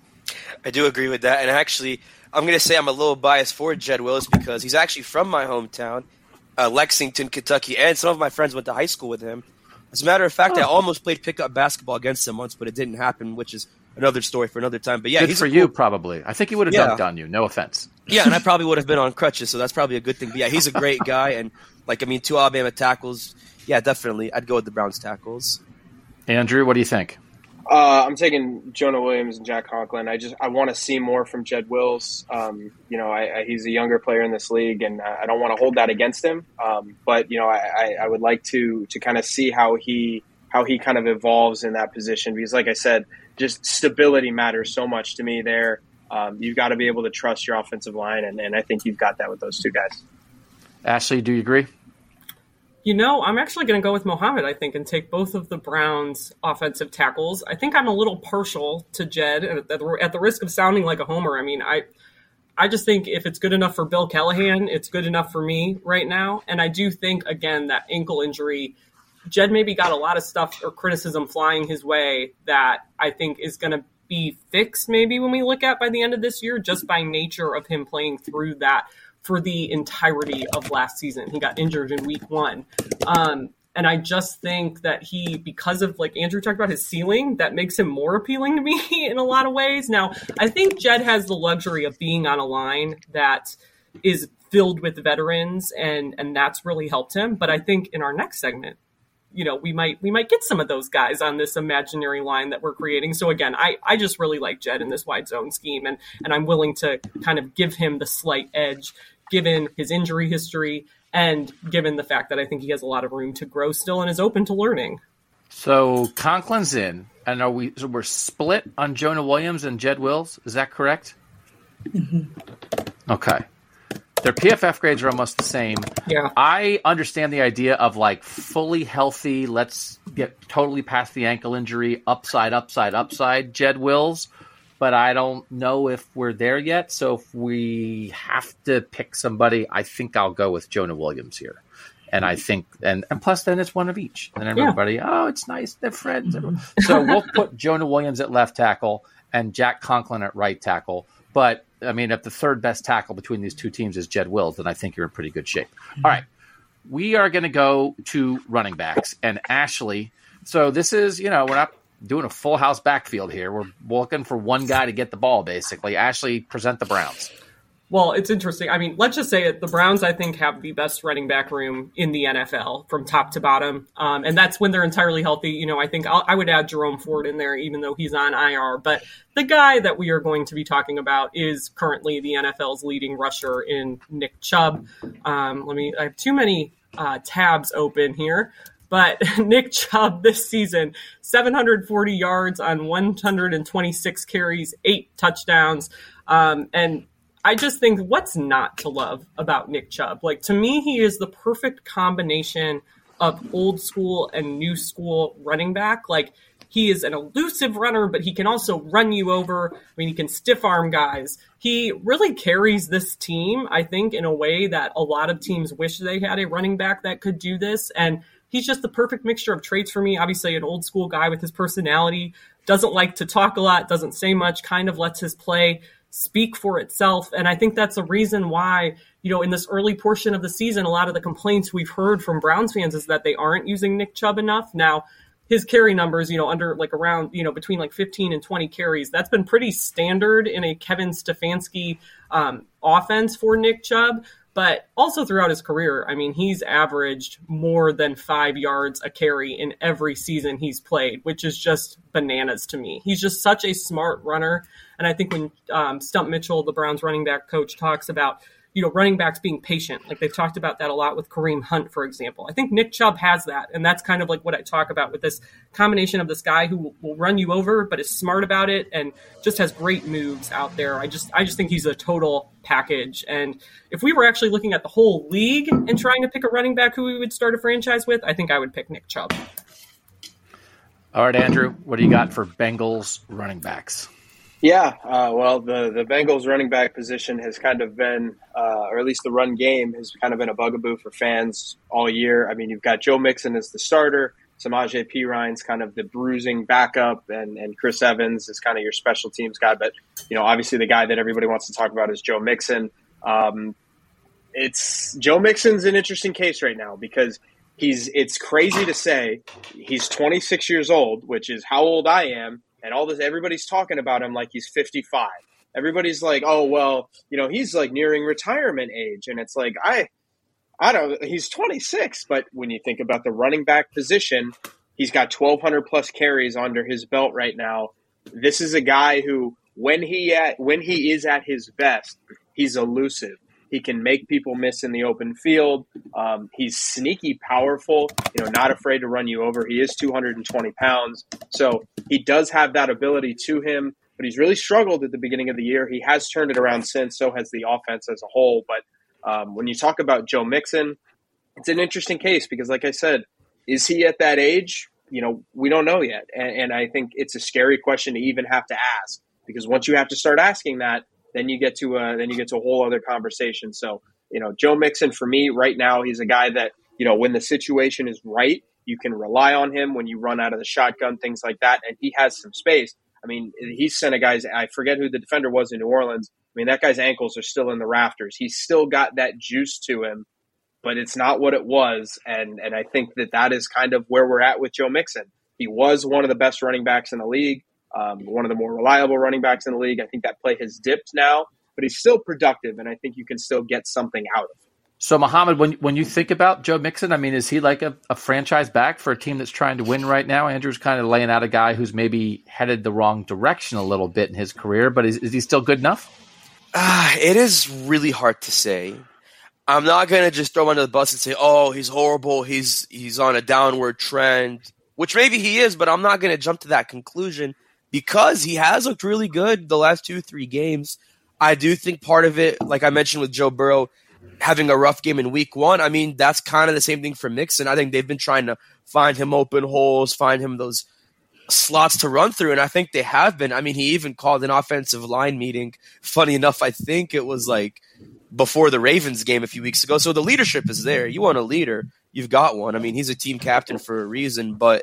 I do agree with that, and actually, I'm going to say I'm a little biased for Jed Willis because he's actually from my hometown, uh, Lexington, Kentucky, and some of my friends went to high school with him. As a matter of fact, I almost played pickup basketball against him once, but it didn't happen, which is another story for another time. But yeah, Good he's for a you, probably. I think he would have Yeah. dunked on you. No offense. Yeah, and I <laughs> probably would have been on crutches, so that's probably a good thing. But yeah, he's a great guy, and like I mean, two Alabama tackles. Yeah, definitely, I'd go with the Browns tackles. Andrew, what do you think? Uh, I'm taking Jonah Williams and Jack Conklin. I just I want to see more from Jed Wills. Um, you know, I, I, he's a younger player in this league, and I don't want to hold that against him. Um, but you know, I, I, would like to to kind of see how he how he kind of evolves in that position because, like I said, just stability matters so much to me. There, um, you've got to be able to trust your offensive line, and, and I think you've got that with those two guys. Ashley, do you agree? You know, I'm actually going to go with Mohammed, I think, and take both of the Browns' offensive tackles. I think I'm a little partial to Jed, at the, at the risk of sounding like a homer. I mean, I, I just think if it's good enough for Bill Callahan, it's good enough for me right now. And I do think, again, that ankle injury, Jed maybe got a lot of stuff or criticism flying his way that I think is going to be fixed maybe when we look at by the end of this year, just by nature of him playing through that for the entirety of last season. He got injured in week one. Um, and I just think that he, because of like Andrew talked about his ceiling, that makes him more appealing to me <laughs> in a lot of ways. Now, I think Jed has the luxury of being on a line that is filled with veterans, and and that's really helped him. But I think in our next segment, you know, we might we might get some of those guys on this imaginary line that we're creating. So again, I I just really like Jed in this wide zone scheme, and and I'm willing to kind of give him the slight edge given his injury history and given the fact that I think he has a lot of room to grow still and is open to learning. So Conklin's in, and are we? So we're split on Jonah Williams and Jed Wills. Is that correct? Mm-hmm. Okay. Their PFF grades are almost the same. Yeah. I understand the idea of like fully healthy. Let's get totally past the ankle injury. Upside, upside, upside. Jed Wills, but I don't know if we're there yet. So if we have to pick somebody, I think I'll go with Jonah Williams here. And I think, and, and plus, then it's one of each. And Yeah. everybody, oh, it's nice, they're friends. Mm-hmm. so we'll put Jonah Williams at left tackle and Jack Conklin at right tackle. But I mean, if the third best tackle between these two teams is Jed Wills, then I think you're in pretty good shape. Mm-hmm. All right, we are going to go to running backs and Ashley. So this is, you know, we're not doing a full house backfield here. We're looking for one guy to get the ball, basically. Ashley, present the Browns. Well, it's interesting. I mean, let's just say it. The Browns, I think, have the best running back room in the NFL from top to bottom, um, and that's when they're entirely healthy. You know, I think I'll, I would add Jerome Ford in there, even though he's on IR. But the guy that we are going to be talking about is currently the NFL's leading rusher in Nick Chubb. Um, let me. I have too many uh, tabs open here. But <laughs> Nick Chubb this season, 740 yards on 126 carries, eight touchdowns. Um, and I just think what's not to love about Nick Chubb? Like, to me, he is the perfect combination of old school and new school running back. Like, he is an elusive runner, but he can also run you over. I mean, he can stiff arm guys. He really carries this team, I think, in a way that a lot of teams wish they had a running back that could do this. And he's just the perfect mixture of traits for me. Obviously, an old school guy with his personality, doesn't like to talk a lot, doesn't say much, kind of lets his play speak for itself. And I think that's a reason why, you know, in this early portion of the season, a lot of the complaints we've heard from Browns fans is that they aren't using Nick Chubb enough. Now, his carry numbers, you know, under like around, you know, between like 15 and 20 carries, that's been pretty standard in a Kevin Stefanski um, offense for Nick Chubb. But also throughout his career, I mean, he's averaged more than five yards a carry in every season he's played, which is just bananas to me. He's just such a smart runner. And I think when um, Stump Mitchell, the Browns running back coach, talks about you know, running backs being patient. Like they've talked about that a lot with Kareem Hunt, for example. I think Nick Chubb has that. And that's kind of like what I talk about with this combination of this guy who will run you over, but is smart about it and just has great moves out there. I just, I just think he's a total package. And if we were actually looking at the whole league and trying to pick a running back who we would start a franchise with, I think I would pick Nick Chubb. All right, Andrew, what do you got for Bengals running backs? Yeah, uh, well, the the Bengals running back position has kind of been, uh, or at least the run game has kind of been a bugaboo for fans all year. I mean, you've got Joe Mixon as the starter, Samaje P. Perine's kind of the bruising backup, and and Chris Evans is kind of your special teams guy. But you know, obviously, the guy that everybody wants to talk about is Joe Mixon. Um, it's Joe Mixon's an interesting case right now because he's. It's crazy to say he's 26 years old, which is how old I am and all this everybody's talking about him like he's 55 everybody's like oh well you know he's like nearing retirement age. And it's like i i don't he's 26 but when you think about the running back position he's got 1200 plus carries under his belt right now. This is a guy who when he at when he is at his best he's elusive he can make people miss in the open field. Um, he's sneaky powerful, you know, not afraid to run you over. He is 220 pounds. So he does have that ability to him, but he's really struggled at the beginning of the year. He has turned it around since, so has the offense as a whole. But um, when you talk about Joe Mixon, it's an interesting case because, like I said, is he at that age? You know, we don't know yet. And, and I think it's a scary question to even have to ask because once you have to start asking that, then you get to a then you get to a whole other conversation. So you know, Joe Mixon for me right now, he's a guy that you know when the situation is right, you can rely on him when you run out of the shotgun, things like that, and he has some space. I mean, he sent a guy's. I forget who the defender was in New Orleans. I mean, that guy's ankles are still in the rafters. He's still got that juice to him, but it's not what it was. And and I think that that is kind of where we're at with Joe Mixon. He was one of the best running backs in the league um, one of the more reliable running backs in the league. I think that play has dipped now, but he's still productive, and I think you can still get something out of him. So, Mohammed, when when you think about Joe Mixon, I mean, is he like a, a, franchise back for a team that's trying to win right now? Andrew's kind of laying out a guy who's maybe headed the wrong direction a little bit in his career, but is, is he still good enough? Uh, it is really hard to say. I'm not going to just throw him under the bus and say, "Oh, he's horrible. He's he's on a downward trend," which maybe he is, but I'm not going to jump to that conclusion because he has looked really good the last two, three games. I do think part of it, like I mentioned with Joe Burrow, having a rough game in week one, I mean, that's kind of the same thing for Mixon. I think they've been trying to find him open holes, find him those slots to run through, and I think they have been. I mean, he even called an offensive line meeting. Funny enough, I think it was like before the Ravens game a few weeks ago. So the leadership is there. You want a leader, you've got one. I mean, he's a team captain for a reason, but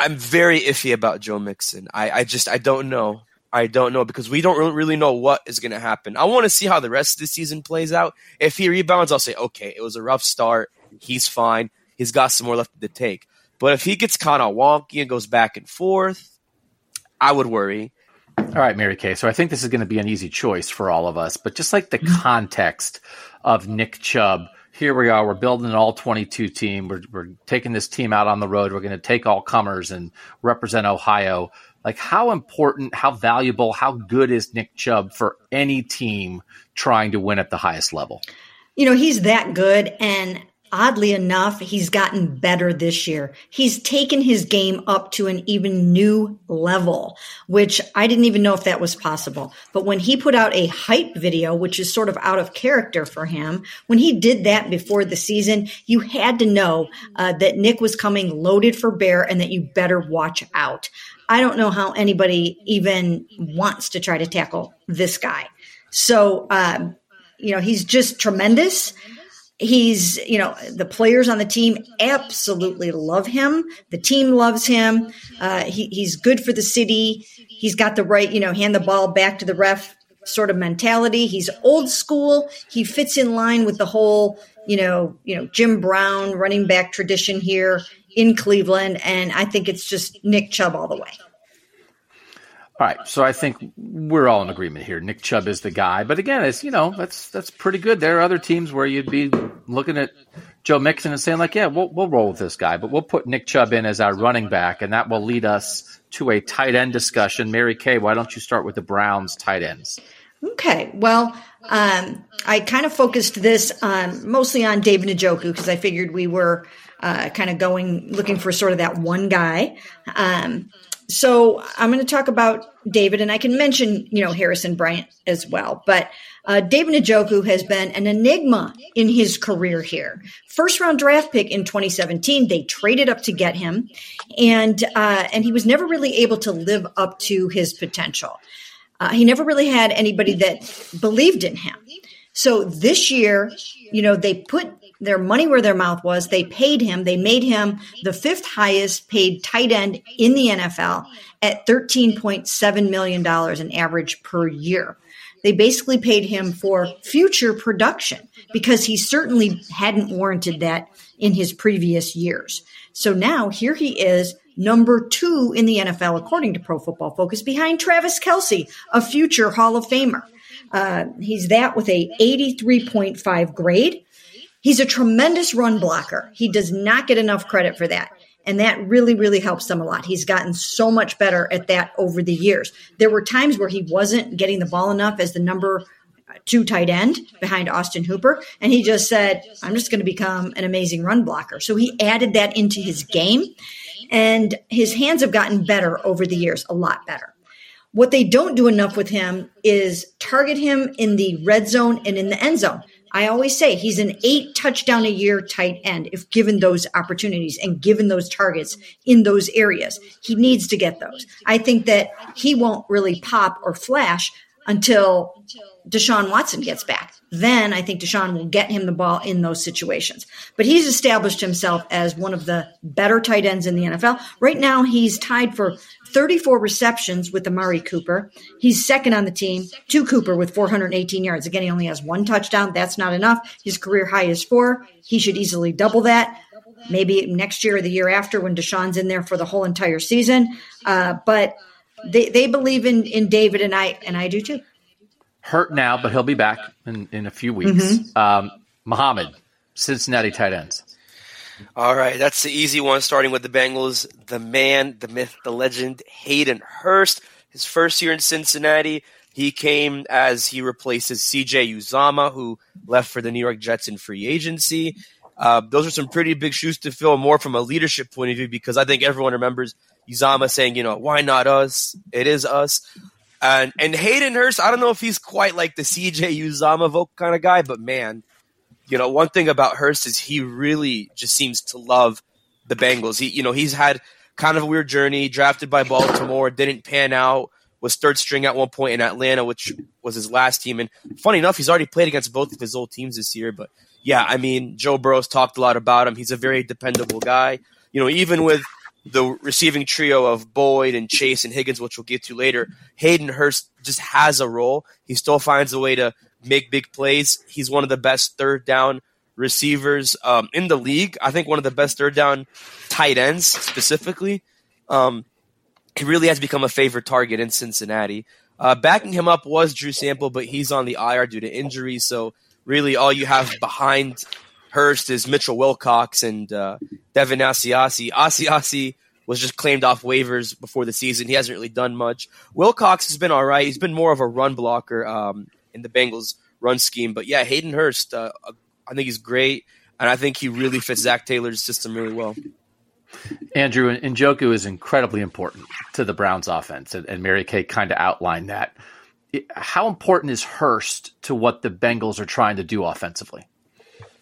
I'm very iffy about Joe Mixon. I, I just I don't know. I don't know because we don't really know what is going to happen. I want to see how the rest of the season plays out. If he rebounds, I'll say, okay, it was a rough start. He's fine. He's got some more left to take. But if he gets kind of wonky and goes back and forth, I would worry. All right, Mary Kay. So I think this is going to be an easy choice for all of us. But just like the context of Nick Chubb here we are. We're building an all 22 team. We're, we're taking this team out on the road. We're going to take all comers and represent Ohio. Like, how important, how valuable, how good is Nick Chubb for any team trying to win at the highest level? You know, he's that good. And oddly enough, he's gotten better this year. He's taken his game up to an even new level, which I didn't even know if that was possible. But when he put out a hype video, which is sort of out of character for him, when he did that before the season, you had to know uh, that Nick was coming loaded for bear and that you better watch out. I don't know how anybody even wants to try to tackle this guy. So, uh, you know, he's just tremendous. He's, you know, the players on the team absolutely love him. The team loves him. Uh, he, he's good for the city. He's got the right, you know, hand the ball back to the ref sort of mentality. He's old school. He fits in line with the whole, you know, you know, Jim Brown running back tradition here in Cleveland. And I think it's just Nick Chubb all the way. All right, so I think we're all in agreement here. Nick Chubb is the guy, but again, it's you know that's that's pretty good. There are other teams where you'd be looking at Joe Mixon and saying like, yeah, we'll we'll roll with this guy, but we'll put Nick Chubb in as our running back, and that will lead us to a tight end discussion. Mary Kay, why don't you start with the Browns tight ends? Okay, well, um, I kind of focused this on mostly on David Njoku because I figured we were uh, kind of going looking for sort of that one guy. Um, so I'm going to talk about David, and I can mention, you know, Harrison Bryant as well. But uh, David Njoku has been an enigma in his career here. First round draft pick in 2017, they traded up to get him, and uh, and he was never really able to live up to his potential. Uh, he never really had anybody that believed in him. So this year, you know, they put their money where their mouth was. They paid him. They made him the fifth highest paid tight end in the NFL at $13.7 million in average per year. They basically paid him for future production because he certainly hadn't warranted that in his previous years. So now here he is, number two in the NFL, according to Pro Football Focus, behind Travis Kelce, a future Hall of Famer. Uh, he's that with a 83.5 grade. He's a tremendous run blocker. He does not get enough credit for that. And that really, really helps them a lot. He's gotten so much better at that over the years. There were times where he wasn't getting the ball enough as the number two tight end behind Austin Hooper. And he just said, I'm just going to become an amazing run blocker. So he added that into his game. And his hands have gotten better over the years, a lot better. What they don't do enough with him is target him in the red zone and in the end zone. I always say he's an eight touchdown a year tight end if given those opportunities and given those targets in those areas. He needs to get those. I think that he won't really pop or flash until Deshaun Watson gets back. Then I think Deshaun will get him the ball in those situations. But he's established himself as one of the better tight ends in the NFL. Right now, he's tied for 34 receptions with Amari Cooper. He's second on the team to Cooper with 418 yards. Again, he only has one touchdown. That's not enough. His career high is four. He should easily double that. Maybe next year or the year after when Deshaun's in there for the whole entire season. Uh, but they, they believe in, in David and I, and I do too. Hurt now, but he'll be back in, in a few weeks. Mm-hmm. Um, Muhammad, Cincinnati tight ends. All right, that's the easy one. Starting with the Bengals, the man, the myth, the legend, Hayden Hurst. His first year in Cincinnati, he came as he replaces C.J. Uzomah, who left for the New York Jets in free agency. Uh, those are some pretty big shoes to fill, more from a leadership point of view, because I think everyone remembers Uzomah saying, you know, why not us? It is us. And and Hayden Hurst, I don't know if he's quite like the CJ Uzomah vocal kind of guy, but man, you know, one thing about Hurst is he really just seems to love the Bengals. He, you know, he's had kind of a weird journey, drafted by Baltimore, didn't pan out, was third string at one point in Atlanta, which was his last team. And funny enough, he's already played against both of his old teams this year. But yeah, I mean, Joe Burrow's talked a lot about him. He's a very dependable guy. You know, even with the receiving trio of Boyd and Chase and Higgins, which we'll get to later, Hayden Hurst just has a role. He still finds a way to make big plays. He's one of the best third down receivers um, in the league. I think one of the best third down tight ends specifically. Um, he really has become a favorite target in Cincinnati. Uh, backing him up was Drew Sample, but he's on the IR due to injury. So really, all you have behind Hurst is Mitchell Wilcox and uh, Devin Asiasi. Asiasi was just claimed off waivers before the season. He hasn't really done much. Wilcox has been all right. He's been more of a run blocker um, in the Bengals run scheme. But yeah, Hayden Hurst, uh, I think he's great, and I think he really fits Zac Taylor's system really well. Andrew Njoku is incredibly important to the Browns offense, and, and Mary Kay kind of outlined that. How important is Hurst to what the Bengals are trying to do offensively?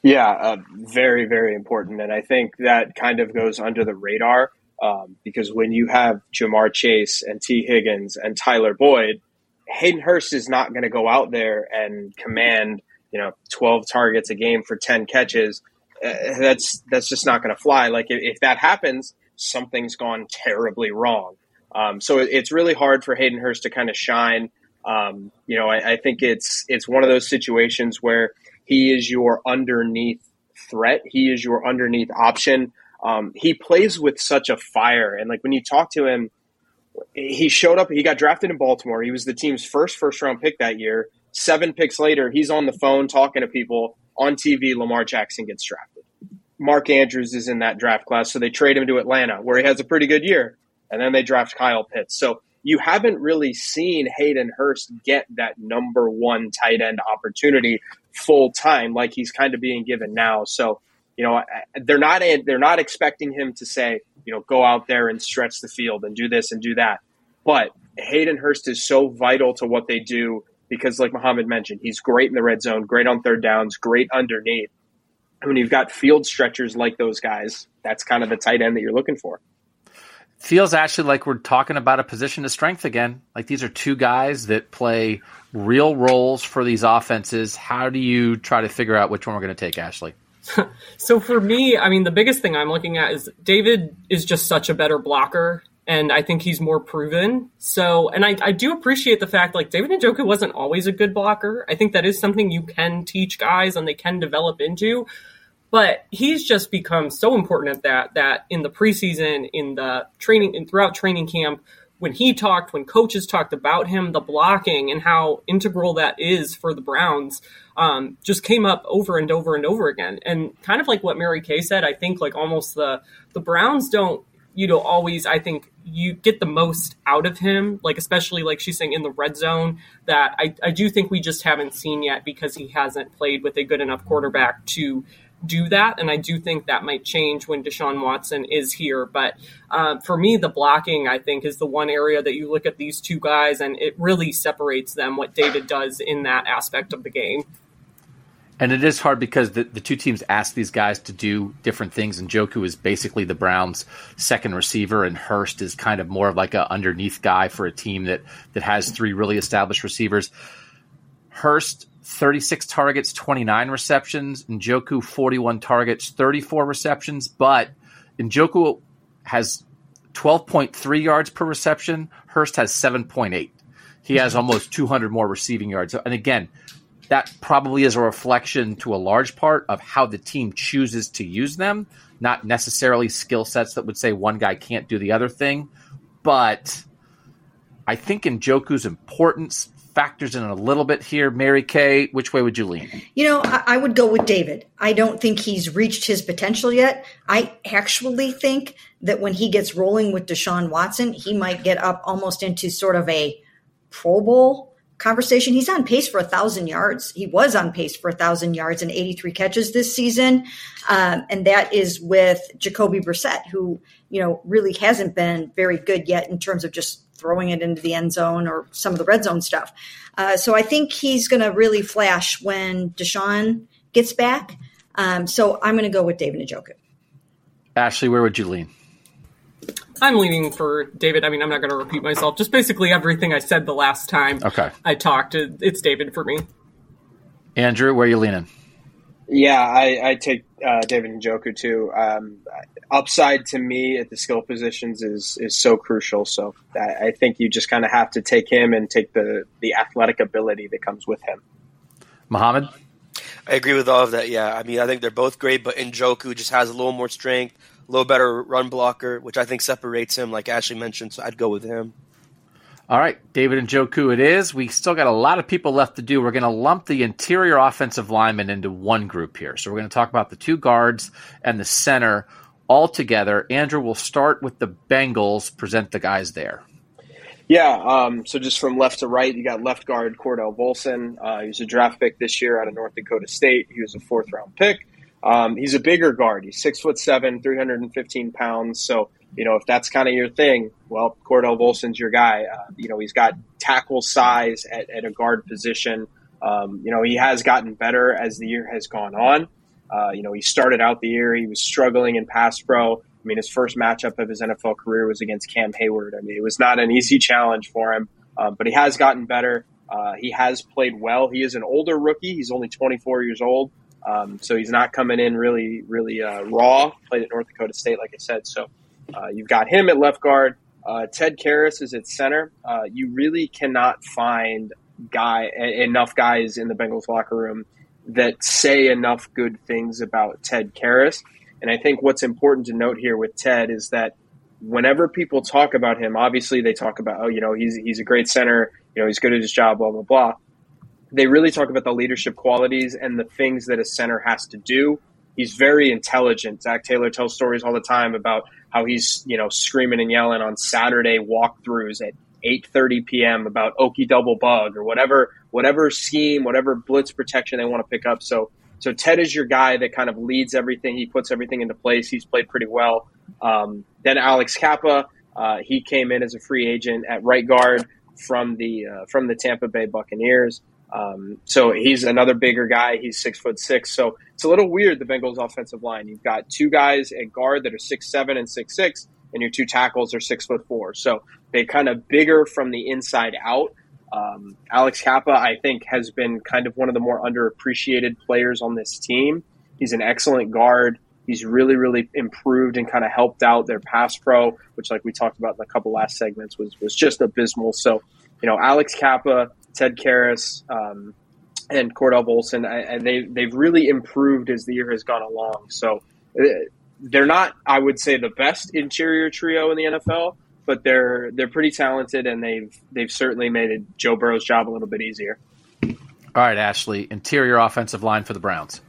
Yeah, uh, very, very important. And I think that kind of goes under the radar um, because when you have Ja'Marr Chase and Tee Higgins and Tyler Boyd, Hayden Hurst is not going to go out there and command, you know, 12 targets a game for 10 catches. Uh, that's that's just not going to fly. Like if, if, that happens, something's gone terribly wrong. Um, so it, it's really hard for Hayden Hurst to kind of shine. Um, you know, I, I, think it's it's one of those situations where he is your underneath threat. He is your underneath option. Um, he plays with such a fire, and like when you talk to him, he showed up. He got drafted in Baltimore. He was the team's first first round pick that year. Seven picks later, he's on the phone talking to people on TV. Lamar Jackson gets drafted. Mark Andrews is in that draft class, so they trade him to Atlanta, where he has a pretty good year, and then they draft Kyle Pitts. So you haven't really seen Hayden Hurst get that number one tight end opportunity full time like he's kind of being given now. So you know they're not they're not expecting him to say you know go out there and stretch the field and do this and do that. But Hayden Hurst is so vital to what they do because, like Muhammad mentioned, he's great in the red zone, great on third downs, great underneath. When you've got field stretchers like those guys, that's kind of the tight end that you're looking for. Feels actually like we're talking about a position of strength again. Like these are two guys that play real roles for these offenses. How do you try to figure out which one we're going to take, Ashley? <laughs> so for me, I mean, the biggest thing I'm looking at is David is just such a better blocker. And I think he's more proven. So, and I, I do appreciate the fact like David Njoku wasn't always a good blocker. I think that is something you can teach guys and they can develop into. But he's just become so important at that that in the preseason, in the training, and throughout training camp, when he talked, when coaches talked about him, the blocking and how integral that is for the Browns, um, just came up over and over and over again. And kind of like what Mary Kay said, I think like almost the the Browns don't, you know, always. I think you get the most out of him, like especially like she's saying in the red zone. That I I do think we just haven't seen yet because he hasn't played with a good enough quarterback to do that. And I do think that might change when Deshaun Watson is here. But uh, for me, the blocking, I think, is the one area that you look at these two guys and it really separates them what David does in that aspect of the game. And it is hard because the, the two teams ask these guys to do different things. Njoku is basically the Browns' second receiver, and Hurst is kind of more of like a underneath guy for a team that that has three really established receivers. Hurst 36 targets, 29 receptions. Njoku, 41 targets, 34 receptions. But Njoku has 12.3 yards per reception. Hurst has 7.8. He has almost 200 more receiving yards. And again, that probably is a reflection to a large part of how the team chooses to use them, not necessarily skill sets that would say one guy can't do the other thing. But I think Njoku's importance factors in a little bit here. Mary Kay, which way would you lean? You know, I, I, would go with David. I don't think he's reached his potential yet. I actually think that when he gets rolling with Deshaun Watson, he might get up almost into sort of a Pro Bowl conversation. He's on pace for a thousand yards. He was on pace for a thousand yards and 83 catches this season. Um, and that is with Jacoby Brissett, who, you know, really hasn't been very good yet in terms of just throwing it into the end zone or some of the red zone stuff. Uh, so I think he's going to really flash when Deshaun gets back. Um, so I'm going to go with David Njoku. Ashley, where would you lean? I'm leaning for David. I mean, I'm not going to repeat myself. Just basically everything I said the last time okay. I talked. It's David for me. Andrew, where are you leaning? Yeah, I, I take uh, David Njoku too. Um, upside to me at the skill positions is is so crucial. So I, I think you just kind of have to take him and take the the athletic ability that comes with him. Muhammad, I agree with all of that. Yeah, I mean I think they're both great, but Njoku just has a little more strength, a little better run blocker, which I think separates him. Like Ashley mentioned, so I'd go with him. All right, David Njoku it is. We still got a lot of people left to do. We're going to lump the interior offensive linemen into one group here. So we're going to talk about the two guards and the center all together. Andrew, we'll start with the Bengals. Present the guys there. Yeah, um, so just from left to right, you got left guard Cordell Volson. Uh, he was a draft pick this year out of North Dakota State. He was a fourth round pick. Um, he's a bigger guard. He's six foot seven, 315 pounds. So you know, if that's kind of your thing, well, Cordell Volson's your guy. Uh, you know, he's got tackle size at, at a guard position. Um, you know, he has gotten better as the year has gone on. Uh, you know, he started out the year, he was struggling in pass pro. I mean, his first matchup of his NFL career was against Cam Heyward. I mean, it was not an easy <laughs> challenge for him, uh, but he has gotten better. Uh, he has played well. He is an older rookie. He's only 24 years old. Um, so he's not coming in really, really uh, raw. Played at North Dakota State, like I said. So uh, you've got him at left guard. Uh, Ted Karras is at center. Uh, you really cannot find guy enough guys in the Bengals locker room that say enough good things about Ted Karras. And I think what's important to note here with Ted is that whenever people talk about him, obviously they talk about, oh, you know, he's he's a great center, you know, he's good at his job, blah blah blah. They really talk about the leadership qualities and the things that a center has to do. He's very intelligent. Zac Taylor tells stories all the time about how he's, you know, screaming and yelling on Saturday walkthroughs at 8:30 p.m. about Okie double bug or whatever whatever scheme, whatever blitz protection they want to pick up. So so Ted is your guy that kind of leads everything. He puts everything into place. He's played pretty well. Um, then Alex Cappa, uh, he came in as a free agent at right guard from the uh, from the Tampa Bay Buccaneers. Um, so he's another bigger guy. He's six foot six. So it's a little weird the Bengals offensive line. You've got two guys at guard that are six seven and six six, and your two tackles are six foot four. So they kind of bigger from the inside out. Um, Alex Cappa, I think, has been kind of one of the more underappreciated players on this team. He's an excellent guard. He's really, really improved and kind of helped out their pass pro, which, like we talked about in a couple last segments, was was just abysmal. So, you know, Alex Cappa, Ted Karras, um, and Cordell Volson, and they they've really improved as the year has gone along. So, uh, they're not, I would say, the best interior trio in the NFL, but they're they're pretty talented, and they've they've certainly made it Joe Burrow's job a little bit easier. All right, Ashley, interior offensive line for the Browns.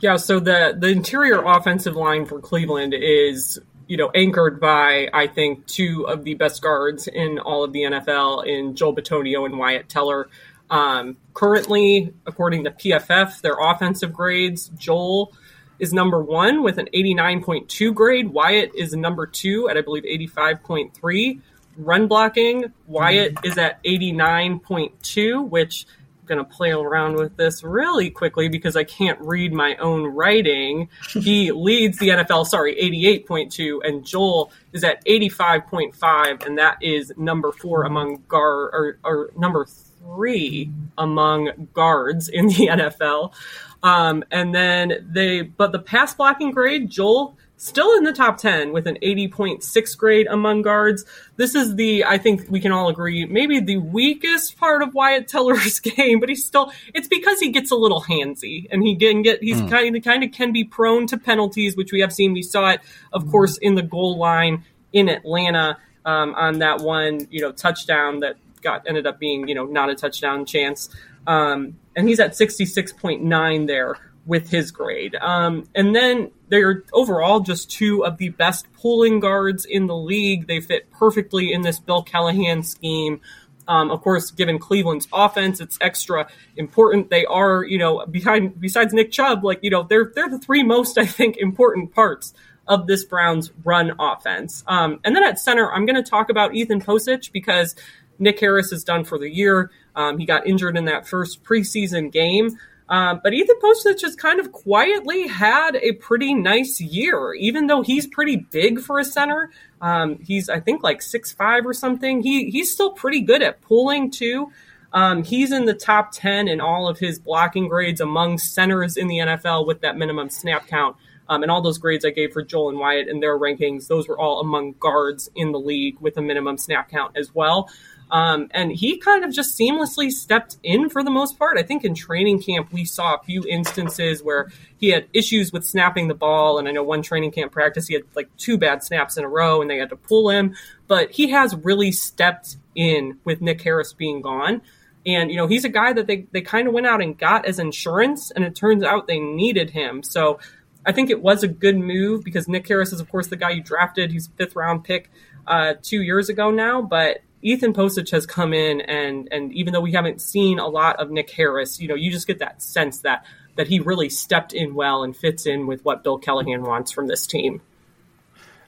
Yeah, so the the interior offensive line for Cleveland is you know anchored by I think two of the best guards in all of the NFL in Joel Bitonio and Wyatt Teller. Um, currently, according to PFF, their offensive grades, Joel is number one with an 89.2 grade. Wyatt is number two at, I believe, 85.3. Run blocking, Wyatt is at 89.2, which going to play around with this really quickly because I can't read my own writing. <laughs> he leads the NFL, sorry, 88.2, and Joel is at 85.5, and that is number four among guard, or, or number three among guards in the <laughs> NFL. Um, and then they, but the pass blocking grade, Joel still in the top 10 with an 80.6 grade among guards. This is the, I think we can all agree, maybe the weakest part of Wyatt Teller's <laughs> game, but he's still, it's because he gets a little handsy and he can get, he's mm. kind of, kind of can be prone to penalties, which we have seen. We saw it, of course, in the goal line in Atlanta, um, on that one, you know, touchdown that got, ended up being, you know, not a touchdown chance. Um, and he's at 66.9 there with his grade. Um, and then they're overall just two of the best pulling guards in the league. They fit perfectly in this Bill Callahan scheme. Um, of course, given Cleveland's offense, it's extra important. They are, you know, behind besides Nick Chubb, like you know, they're they're the three most <laughs> I think important parts of this Browns run offense. Um, and then at center, I'm going to talk about Ethan Pocic because Nick Harris is done for the year. Um, he got injured in that first preseason game. Um, but Ethan Pocic has kind of quietly had a pretty nice year, even though he's pretty big for a center. Um, he's, I think, like six five or something. He he's still pretty good at pulling too. Um, he's in the top ten in all of his blocking grades among centers in the NFL with that minimum snap count. Um, and all those grades I gave for Joel and Wyatt and their rankings, those were all among guards in the league with a minimum snap count as well. Um, and he kind of just seamlessly stepped in for the most part. I think in training camp, we saw a few instances where he had issues with snapping the ball. And I know one training camp practice, he had like two bad snaps in a row and they had to pull him. But he has really stepped in with Nick Harris being gone. And, you know, he's a guy that they, they kind of went out and got as insurance. And it turns out they needed him. So I think it was a good move because Nick Harris is, of course, the guy you drafted. He's fifth round pick uh, two years ago now. But Ethan Pocic has come in and and even though we haven't seen a lot of Nick Harris, you know, you just get that sense that that he really stepped in well and fits in with what Bill Callahan wants from this team.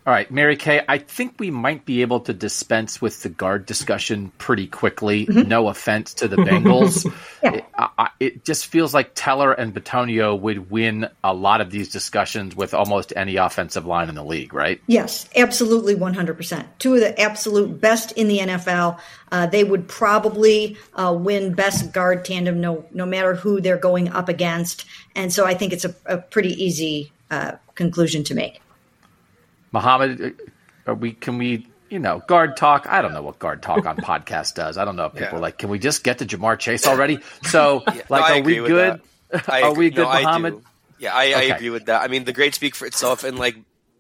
All right, Mary Kay, I think we might be able to dispense with the guard discussion pretty quickly. Mm-hmm. No offense to the Bengals. <laughs> yeah. it, I, it, just feels like Teller and Bitonio would win a lot of these discussions with almost any offensive line in the league, right? Yes, absolutely 100%. Two of the absolute best in the NFL. Uh, they would probably uh, win best guard tandem no, no matter who they're going up against. And so I think it's a, a pretty easy uh, conclusion to make. Mohamed, uh, are we can we you know guard talk? I don't know what guard talk on <laughs> podcast does. I don't know if people yeah. are like, can we just get to Ja'Marr Chase already? So <laughs> yeah, like, no, are we good? <laughs> are we good, no, Mohamed? Yeah, I, okay. I agree with that. I mean, the grades speak for itself, and like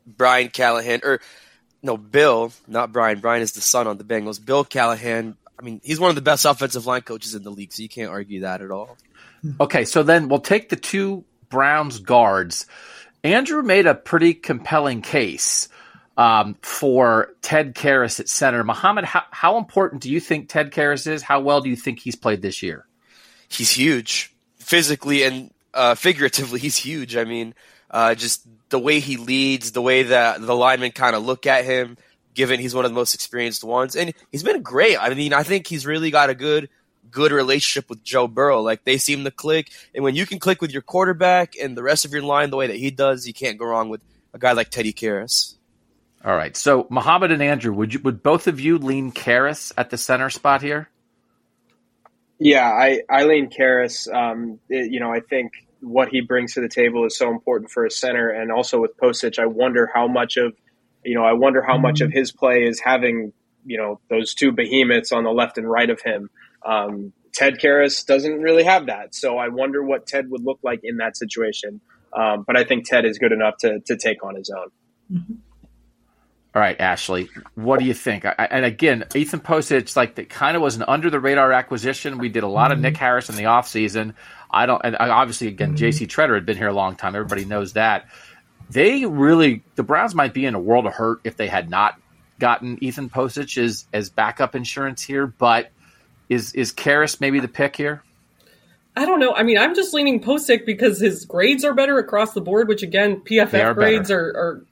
Brian Callahan or no, Bill, not Brian. Brian is the son on the Bengals. Bill Callahan. I mean, he's one of the best offensive line coaches in the league, so you can't argue that at all. Okay, so then we'll take the two Browns guards. Andrew made a pretty compelling case um, for Ted Karras at center. Mohammed, how, how important do you think Ted Karras is? How well do you think he's played this year? He's huge, physically and uh, figuratively. He's huge. I mean, uh, just the way he leads, the way that the linemen kind of look at him, given he's one of the most experienced ones, and he's been great. I mean, I think he's really got a good good relationship with Joe Burrow. Like they seem to click, and when you can click with your quarterback and the rest of your line the way that he does, you can't go wrong with a guy like Teddy Karras. All right, so Mohammed and Andrew, would you would both of you lean Karras at the center spot here? Yeah, I I lean Karras. Um, it, you know, I think what he brings to the table is so important for a center, and also with Pocic, I wonder how much of, you know, I wonder how much of his play is having, you know, those two behemoths on the left and right of him. Um, Ted Karras doesn't really have that, so I wonder what Ted would look like in that situation. Um, but I think Ted is good enough to to take on his own. Mm-hmm. All right, Ashley, what do you think? I, and again, Ethan Pocic, like that kind of was an under the radar acquisition. We did a lot of Nick Harris in the offseason. I don't, and obviously, again, J.C. Tretter had been here a long time. Everybody knows that. They really, the Browns might be in a world of hurt if they had not gotten Ethan Pocic as as backup insurance here. But is is Karras maybe the pick here? I don't know. I mean, I'm just leaning Pocic because his grades are better across the board. Which again, PFF grades are, are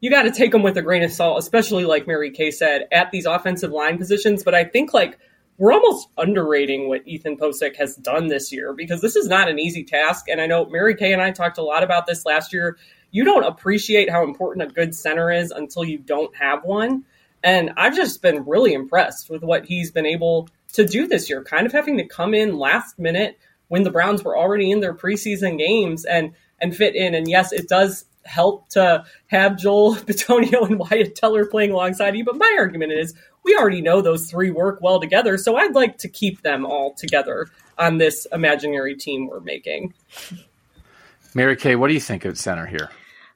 you got to take them with a grain of salt, especially like Mary Kay said at these offensive line positions. But I think like we're almost underrating what Ethan Pocic has done this year because this is not an easy task. And I know Mary Kay and I talked a lot about this last year. You don't appreciate how important a good center is until you don't have one. And I've just been really impressed with what he's been able to do this year, kind of having to come in last minute when the Browns were already in their preseason games and and fit in. And yes, it does help to have Joel <laughs> Bitonio and Wyatt Teller playing alongside you. But my argument is we already know those three work well together. So I'd like to keep them all together on this imaginary team we're making. Mary Kay, what do you think of center here?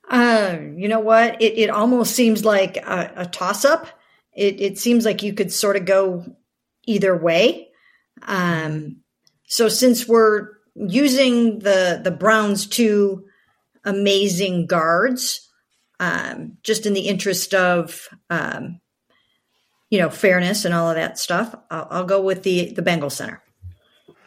Uh, you know what? It, it almost seems like a, a toss up. It, it seems like you could sort of go either way. Um, so since we're using the the Browns two amazing guards, um, just in the interest of um, you know fairness and all of that stuff, I'll, I'll go with the the Bengal Center.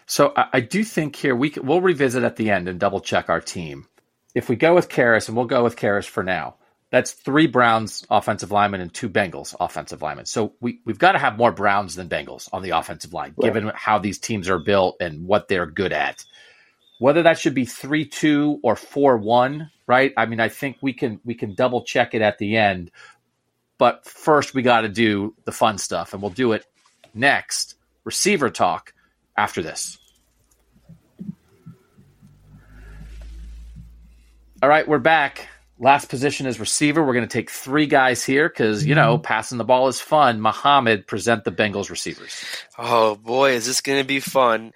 So I, I do think here we can, we'll revisit at the end and double check our team. If we go with Karras, and we'll go with Karras for now, that's three Browns offensive linemen and two Bengals offensive linemen. So we, we've got to have more Browns than Bengals on the offensive line, right. given how these teams are built and what they're good at. Whether that should be three two or four one, right? I mean, I think we can we can double check it at the end. But first we got to do the fun stuff, and we'll do it next. Receiver talk after this. All right, we're back. Last position is receiver. We're going to take three guys here because, you know, mm-hmm. passing the ball is fun. Mohammed, present the Bengals receivers. Oh, boy, is this going to be fun.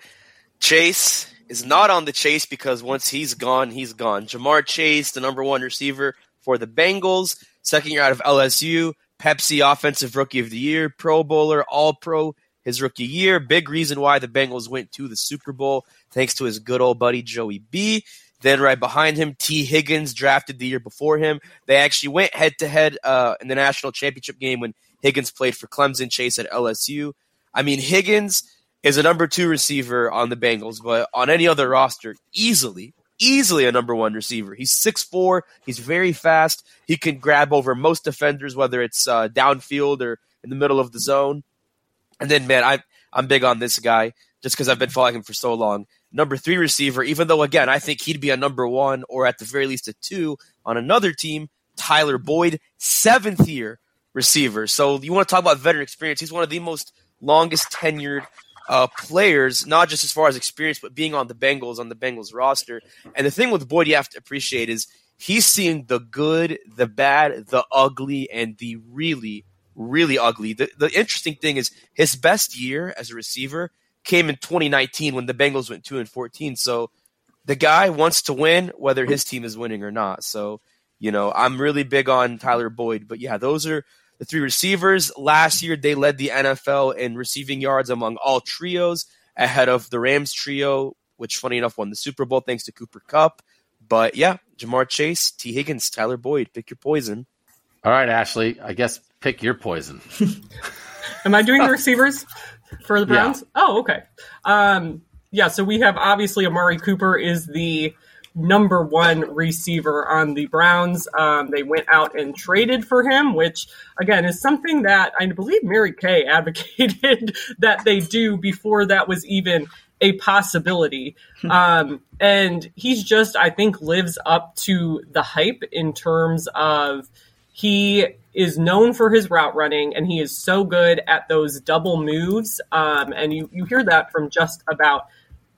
Chase is not on the chase because once he's gone, he's gone. Ja'Marr Chase, the number one receiver for the Bengals, second year out of LSU, Pepsi Offensive Rookie of the Year, Pro Bowler, All Pro his rookie year. Big reason why the Bengals went to the Super Bowl, thanks to his good old buddy Joey B. Then right behind him, Tee Higgins drafted the year before him. They actually went head to head in the national championship game when Higgins played for Clemson, Chase at LSU. I mean, Higgins is a number two receiver on the Bengals, but on any other roster, easily, easily a number one receiver. He's six four. He's very fast. He can grab over most defenders, whether it's uh, downfield or in the middle of the zone. And then, man, I I'm big on this guy just because I've been following him for so long. Number three receiver, even though again I think he'd be a number one or at the very least a two on another team. Tyler Boyd, seventh year receiver. So you want to talk about veteran experience? He's one of the most longest tenured uh, players, not just as far as experience, but being on the Bengals on the Bengals roster. And the thing with Boyd, you have to appreciate is he's seeing the good, the bad, the ugly, and the really really ugly. The, the interesting thing is his best year as a receiver came in 2019 when the Bengals went 2 and 14. So the guy wants to win whether his team is winning or not. So, you know, I'm really big on Tyler Boyd, but yeah, those are the three receivers. Last year, they led the NFL in receiving yards among all trios, ahead of the Rams trio, which, funny enough, won the Super Bowl thanks to Cooper Kupp. But yeah, Ja'Marr Chase, Tee Higgins, Tyler Boyd, pick your poison. All right, Ashley, I guess pick your poison. <laughs> <laughs> Am I doing the receivers for the Browns? Yeah. Oh, okay. Um, yeah, so we have obviously Amari Cooper is the number one receiver on the Browns. Um, they went out and traded for him, which again is something that I believe Mary Kay <laughs> advocated that they do before that was even a possibility. Hmm. Um, and he's just, I think, lives up to the hype in terms of he is known for his route running and he is so good at those double moves. Um, and you, you hear that from just about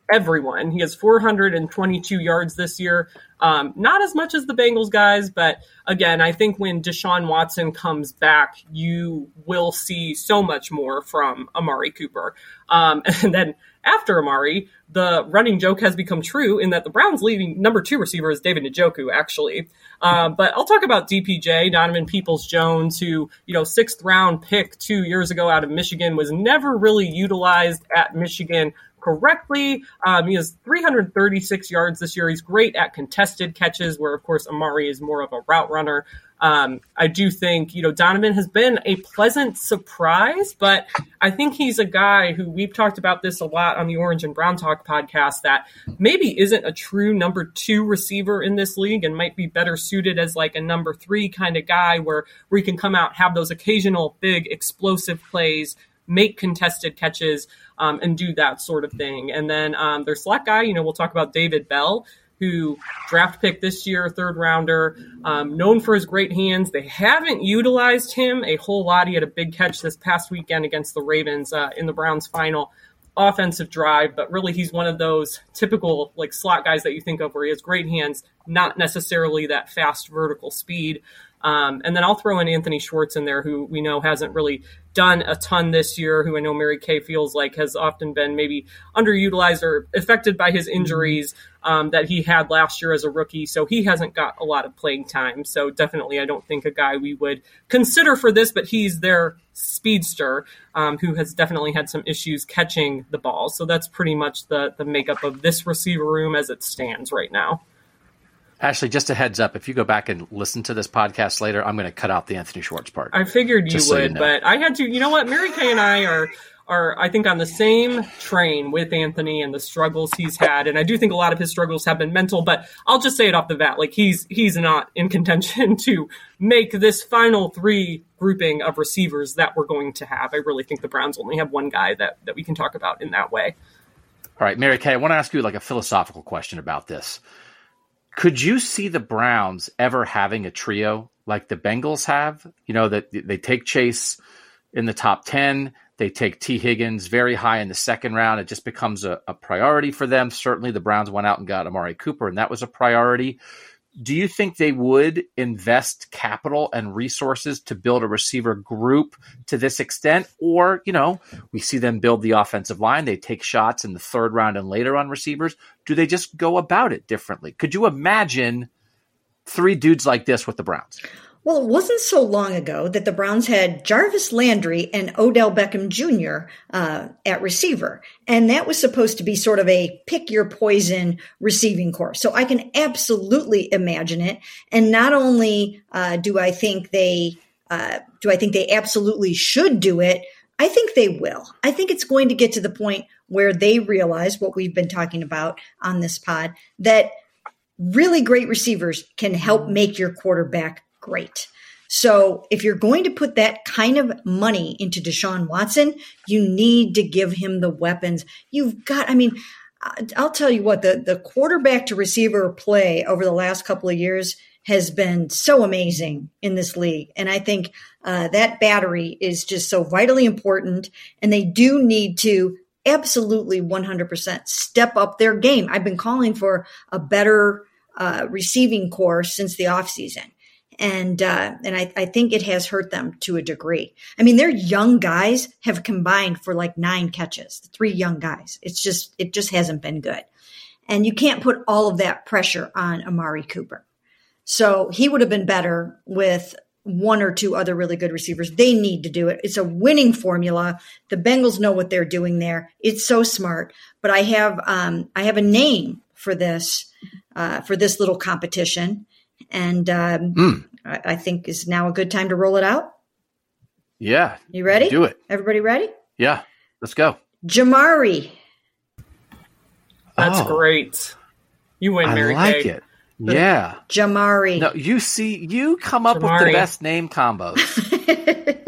everyone. He has 422 yards this year. Um, not as much as the Bengals guys, but again, I think when Deshaun Watson comes back, you will see so much more from Amari Cooper. Um, <laughs> and then after Amari, the running joke has become true in that the Browns' leading number two receiver is David Njoku, actually. Uh, but I'll talk about DPJ, Donovan Peoples Jones, who, you know, sixth round pick two years ago out of Michigan, was never really utilized at Michigan correctly. Um, he has 336 yards this year. He's great at contested catches, where, of course, Amari is more of a route runner. Um, I do think, you know, Donovan has been a pleasant surprise, but I think he's a guy who we've talked about this a lot on the Orange and Brown Talk podcast that maybe isn't a true number two receiver in this league and might be better suited as like a number three kind of guy where, where he can come out, have those occasional big explosive plays, make contested catches, um, and do that sort of thing. And then um, their slot guy, you know, we'll talk about David Bell who draft pick this year, third rounder, um, known for his great hands. They haven't utilized him a whole lot. He had a big catch this past weekend against the Ravens uh, in the Browns' final offensive drive, but really he's one of those typical like slot guys that you think of where he has great hands, not necessarily that fast vertical speed. Um, and then I'll throw in Anthony Schwartz in there, who we know hasn't really done a ton this year, who I know Mary Kay feels like has often been maybe underutilized or affected by his injuries um, that he had last year as a rookie. So he hasn't got a lot of playing time. So definitely, I don't think a guy we would consider for this, but he's their speedster um, who has definitely had some issues catching the ball. So that's pretty much the, the makeup of this receiver room as it stands right now. Ashley, just a heads up, if you go back and listen to this podcast later, I'm going to cut out the Anthony Schwartz part. I figured you would, so you know. but I had to. You know what? Mary Kay and I are are I think on the same train with Anthony and the struggles he's had, and I do think a lot of his struggles have been mental. But I'll just say it off the bat, like he's he's not in contention <laughs> to make this final three grouping of receivers that we're going to have. I really think the Browns only have one guy that that we can talk about in that way. All right, Mary Kay, I want to ask you like a philosophical question about this. Could you see the Browns ever having a trio like the Bengals have? You know, that they take Chase in the top 10, they take Tee Higgins very high in the second round. It just becomes a, a priority for them. Certainly, the Browns went out and got Amari Cooper, and that was a priority do you think they would invest capital and resources to build a receiver group to this extent? Or, you know, we see them build the offensive line, they take shots in the third round and later on receivers. Do they just go about it differently? Could you imagine three dudes like this with the Browns? Well, it wasn't so long ago that the Browns had Jarvis Landry and Odell Beckham Jr. Uh, at receiver. And that was supposed to be sort of a pick your poison receiving corps. So I can absolutely imagine it. And not only uh, do I think they uh, do I think they absolutely should do it, I think they will. I think it's going to get to the point where they realize what we've been talking about on this pod that really great receivers can help make your quarterback great. So if you're going to put that kind of money into Deshaun Watson, you need to give him the weapons. You've got, I mean, I'll tell you what, the, the quarterback to receiver play over the last couple of years has been so amazing in this league. And I think uh, that battery is just so vitally important. And they do need to absolutely 100% step up their game. I've been calling for a better uh, receiving corps since the offseason and uh, and I, I think it has hurt them to a degree. I mean, their young guys have combined for like nine catches. Three young guys. It's just it just hasn't been good, and you can't put all of that pressure on Amari Cooper. So he would have been better with one or two other really good receivers. They need to do it. It's a winning formula. The Bengals know what they're doing there. It's so smart. But I have um, I have a name for this uh, for this little competition, and um, mm. I, I think is now a good time to roll it out. Yeah, you ready? Do it. Everybody ready? Yeah, let's go. Jamari. That's oh, great. You win, Mary I like Kay. it. Yeah. Jamari. No, you see, you come up Jamari. with the best name combos.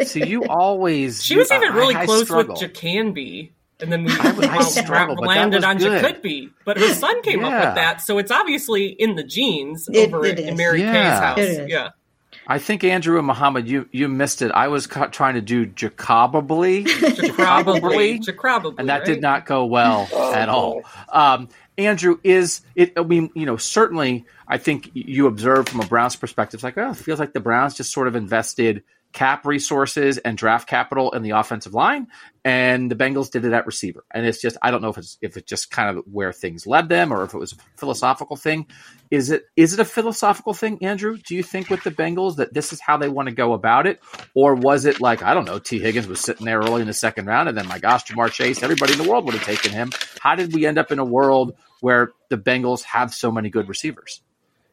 <laughs> so you always. She was you, even really I, close I with Jacanby. And then we I, I struggle, <laughs> landed on good. Jacoby. But her son came yeah. up with that. So it's obviously in the genes it, over it in Mary yeah. Kay's house. Yeah. I think Andrew and Muhammad, you you missed it. I was ca- trying to do Jacobably, <laughs> Jacobably, Jacobably, and that right? did not go well oh, at all. Um, Andrew, is it? I mean, you know, certainly, I think you observe from a Browns perspective, it's like, oh, it feels like the Browns just sort of invested cap resources and draft capital in the offensive line, and the Bengals did it at receiver. And it's just, I don't know if it's if it's just kind of where things led them, or if it was a philosophical thing. Is it is it a philosophical thing, Andrew? Do you think with the Bengals that this is how they want to go about it, or was it like I don't know, Tee Higgins was sitting there early in the second round, and then my gosh, Ja'Marr Chase, everybody in the world would have taken him. How did we end up in a world where the Bengals have so many good receivers?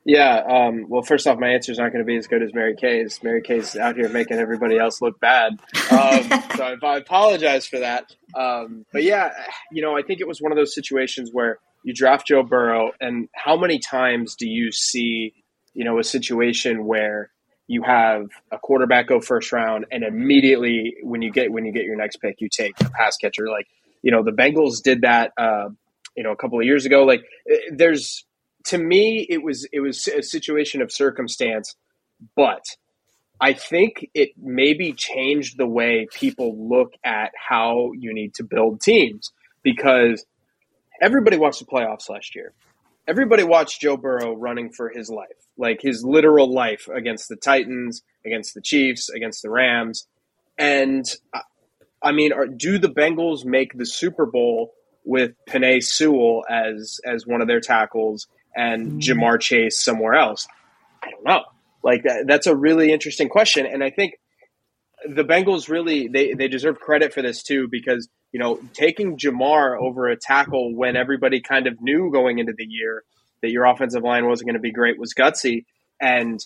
Yeah. Um, well, first off, my answer is not going to be as good as Mary Kay's. Mary Kay's out here making everybody else look bad. Um, <laughs> so I, I, apologize for that. Um, but yeah, you know, I think it was one of those situations where you draft Joe Burrow, and how many times do you see, you know, a situation where you have a quarterback go first round, and immediately when you get when you get your next pick, you take a pass catcher. Like, you know, the Bengals did that. Uh, you know, a couple of years ago. Like, there's to me, it was it was a situation of circumstance, but I think it maybe changed the way people look at how you need to build teams because everybody watched the playoffs last year. Everybody watched Joe Burrow running for his life, like his literal life against the Titans, against the Chiefs, against the Rams. And I mean, are, do the Bengals make the Super Bowl with Penei Sewell as as one of their tackles and mm-hmm. Chase somewhere else? I don't know. Like that, that's a really interesting question, and I think the Bengals really they they deserve credit for this too because you know taking Ja'Marr over a tackle when everybody kind of knew going into the year that your offensive line wasn't going to be great was gutsy, and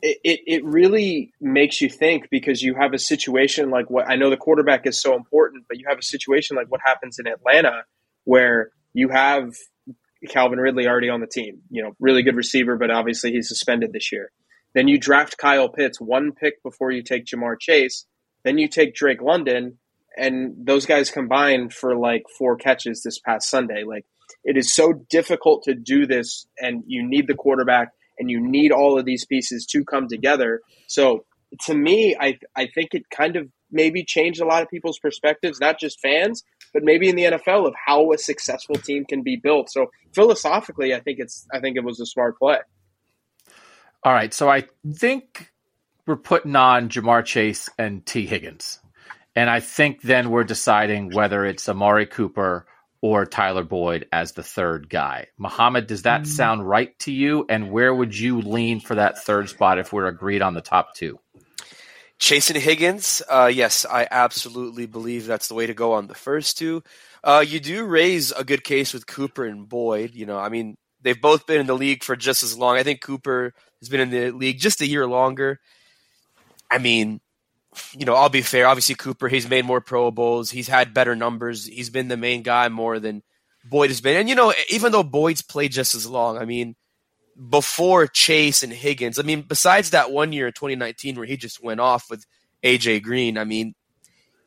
it, it, it really makes you think because you have a situation like what I know the quarterback is so important, but you have a situation like what happens in Atlanta where you have Calvin Ridley already on the team. You know, really good receiver, but obviously he's suspended this year. Then you draft Kyle Pitts one pick before you take Ja'Marr Chase. Then you take Drake London, and those guys combined for like four catches this past Sunday. Like it is so difficult to do this, and you need the quarterback, and you need all of these pieces to come together. So to me, I I think it kind of maybe changed a lot of people's perspectives, not just fans, but maybe in the NFL of how a successful team can be built. So philosophically, I think it's I think it was a smart play. All right, so I think we're putting on Ja'Marr Chase and Tee Higgins, and I think then we're deciding whether it's Amari Cooper or Tyler Boyd as the third guy. Muhammad, does that mm. sound right to you? And where would you lean for that third spot if we're agreed on the top two? Chase and Higgins, uh, yes, I absolutely believe that's the way to go on the first two. Uh, you do raise a good case with Cooper and Boyd. You know, I mean, they've both been in the league for just as long. I think Cooper has been in the league just a year longer. I mean, you know, I'll be fair. Obviously, Cooper, he's made more Pro Bowls. He's had better numbers. He's been the main guy more than Boyd has been. And, you know, even though Boyd's played just as long, I mean, before Chase and Higgins. I mean, besides that one year in 2019 where he just went off with AJ Green, I mean,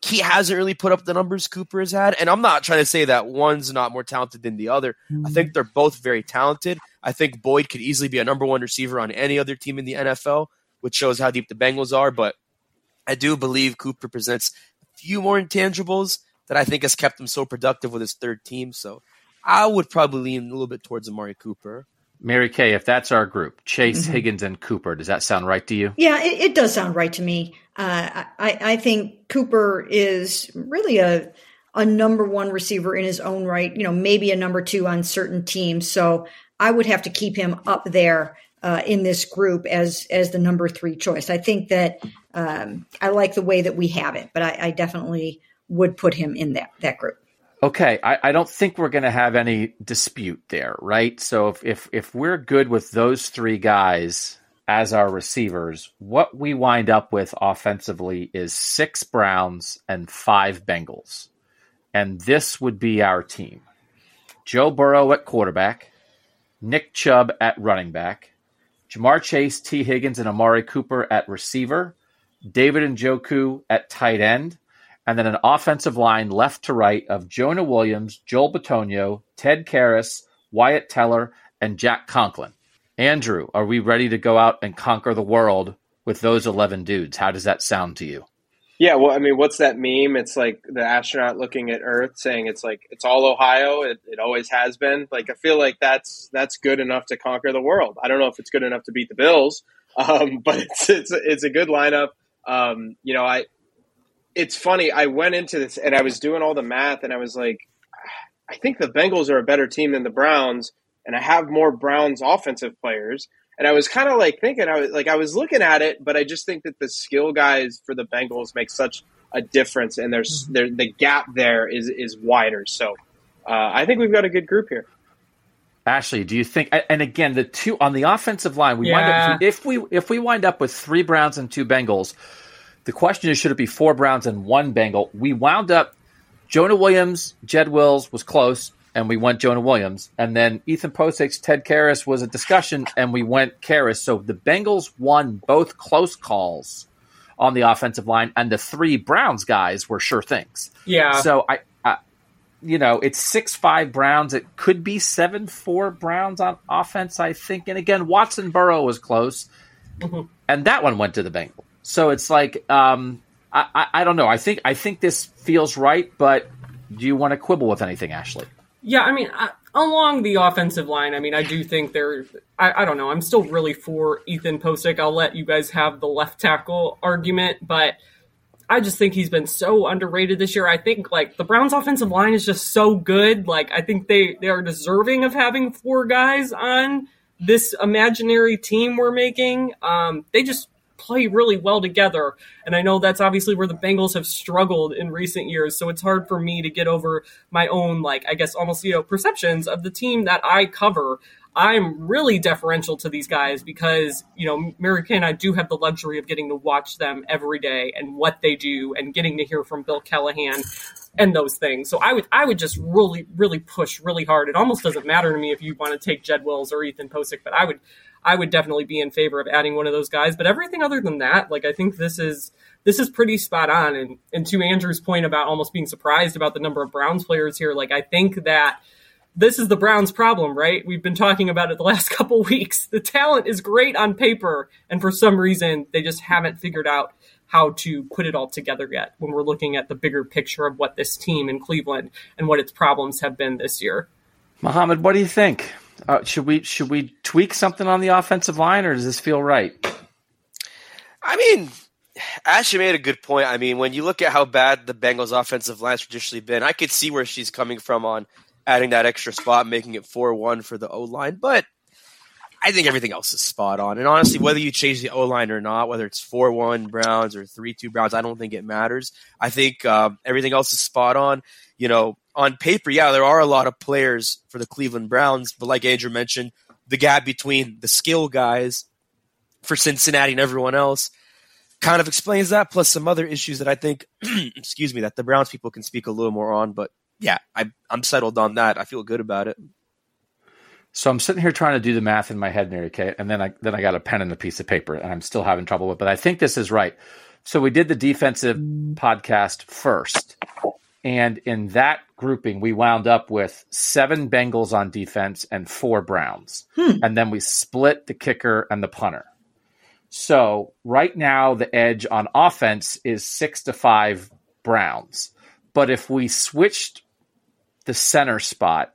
he hasn't really put up the numbers Cooper has had. And I'm not trying to say that one's not more talented than the other. I think mm-hmm. they're both very talented. I think Boyd could easily be a number one receiver on any other team in the NFL, which shows how deep the Bengals are. But I do believe Cooper presents a few more intangibles that I think has kept him so productive with his third team. So I would probably lean a little bit towards Amari Cooper. Mary Kay, if that's our group, Chase, mm-hmm. Higgins, and Cooper, does that sound right to you? Yeah, it, it does sound right to me. Uh, I, I think Cooper is really a a number one receiver in his own right. You know, maybe a number two on certain teams. So I would have to keep him up there uh, in this group as as the number three choice. I think that um, I like the way that we have it, but I, I definitely would put him in that that group. Okay, I, I don't think we're going to have any dispute there, right? So if, if if we're good with those three guys as our receivers, what we wind up with offensively is six Browns and five Bengals, and this would be our team: Joe Burrow at quarterback, Nick Chubb at running back, Ja'Marr Chase, Tee Higgins, and Amari Cooper at receiver, David Njoku at tight end and then an offensive line left to right of Jonah Williams, Joel Bitonio, Ted Karras, Wyatt Teller, and Jack Conklin. Andrew, are we ready to go out and conquer the world with those 11 dudes? How does that sound to you? Yeah, well, I mean, what's that meme? It's like the astronaut looking at Earth saying it's like it's all Ohio. It, it always has been. Like I feel like that's that's good enough to conquer the world. I don't know if it's good enough to beat the Bills, <laughs> um, but it's it's it's a good lineup. Um, you know, I it's funny. I went into this and I was doing all the math, and I was like, I think the Bengals are a better team than the Browns, and I have more Browns offensive players. And I was kind of like thinking, I was like, I was looking at it, but I just think that the skill guys for the Bengals make such a difference, and there's mm-hmm. there, the gap there is is wider. So uh, I think we've got a good group here. Ashley, do you think? And again, the two on the offensive line, we yeah. wind up if we if we wind up with three Browns and two Bengals the question is, should it be four Browns and one Bengal? We wound up Jonah Williams, Jed Wills was close, and we went Jonah Williams. And then Ethan Pocic's Ted Karras was a discussion, and we went Karras. So the Bengals won both close calls on the offensive line, and the three Browns guys were sure things. Yeah. So I, I you know, it's six five Browns. It could be seven four Browns on offense, I think. And again, Watson Burrow was close, mm-hmm. and that one went to the Bengals. So it's like um, I, I, I don't know. I think I think this feels right, but do you want to quibble with anything, Ashley? Yeah, I mean, I, along the offensive line, I mean, I do think there. I, I don't know. I'm still really for Ethan Pocic. I'll let you guys have the left tackle argument, but I just think he's been so underrated this year. I think like the Browns offensive line is just so good. Like I think they they are deserving of having four guys on this imaginary team we're making. Um, they just play really well together. And I know that's obviously where the Bengals have struggled in recent years. So it's hard for me to get over my own, like, I guess almost, you know, perceptions of the team that I cover. I'm really deferential to these guys because, you know, Mary Kay and I do have the luxury of getting to watch them every day and what they do and getting to hear from Bill Callahan and those things. So I would I would just really, really push really hard. It almost doesn't matter to me if you want to take Jed Wills or Ethan Pocic, but I would I would definitely be in favor of adding one of those guys. But everything other than that, like I think this is this is pretty spot on. And and to Andrew's point about almost being surprised about the number of Browns players here, like I think that this is the Browns' problem, right? We've been talking about it the last <laughs> couple weeks. The talent is great on paper, and for some reason, they just haven't figured out how to put it all together yet when we're looking at the bigger picture of what this team in Cleveland and what its problems have been this year. Mohammed, what do you think? Uh, should we should we tweak something on the offensive line, or does this feel right? I mean, Ashley made a good point. I mean, when you look at how bad the Bengals' offensive line's traditionally been, I could see where she's coming from on adding that extra spot, making it four one for the O line. But I think everything else is spot on. And honestly, whether you change the O line or not, whether it's four one Browns or three two Browns, I don't think it matters. I think um, everything else is spot on. You know, on paper, yeah, there are a lot of players for the Cleveland Browns, but like Andrew mentioned, the gap between the skill guys for Cincinnati and everyone else kind of explains that, plus some other issues that I think, <clears throat> excuse me, that the Browns people can speak a little more on. But yeah, I, I'm settled on that. I feel good about it. So I'm sitting here trying to do the math in my head, Mary Kay, and then I then I got a pen and a piece of paper, and I'm still having trouble with. But I think this is right. So we did the defensive mm. podcast first, and in that grouping, we wound up with seven Bengals on defense and four Browns. Hmm. And then we split the kicker and the punter. So right now, the edge on offense is six to five Browns. But if we switched the center spot,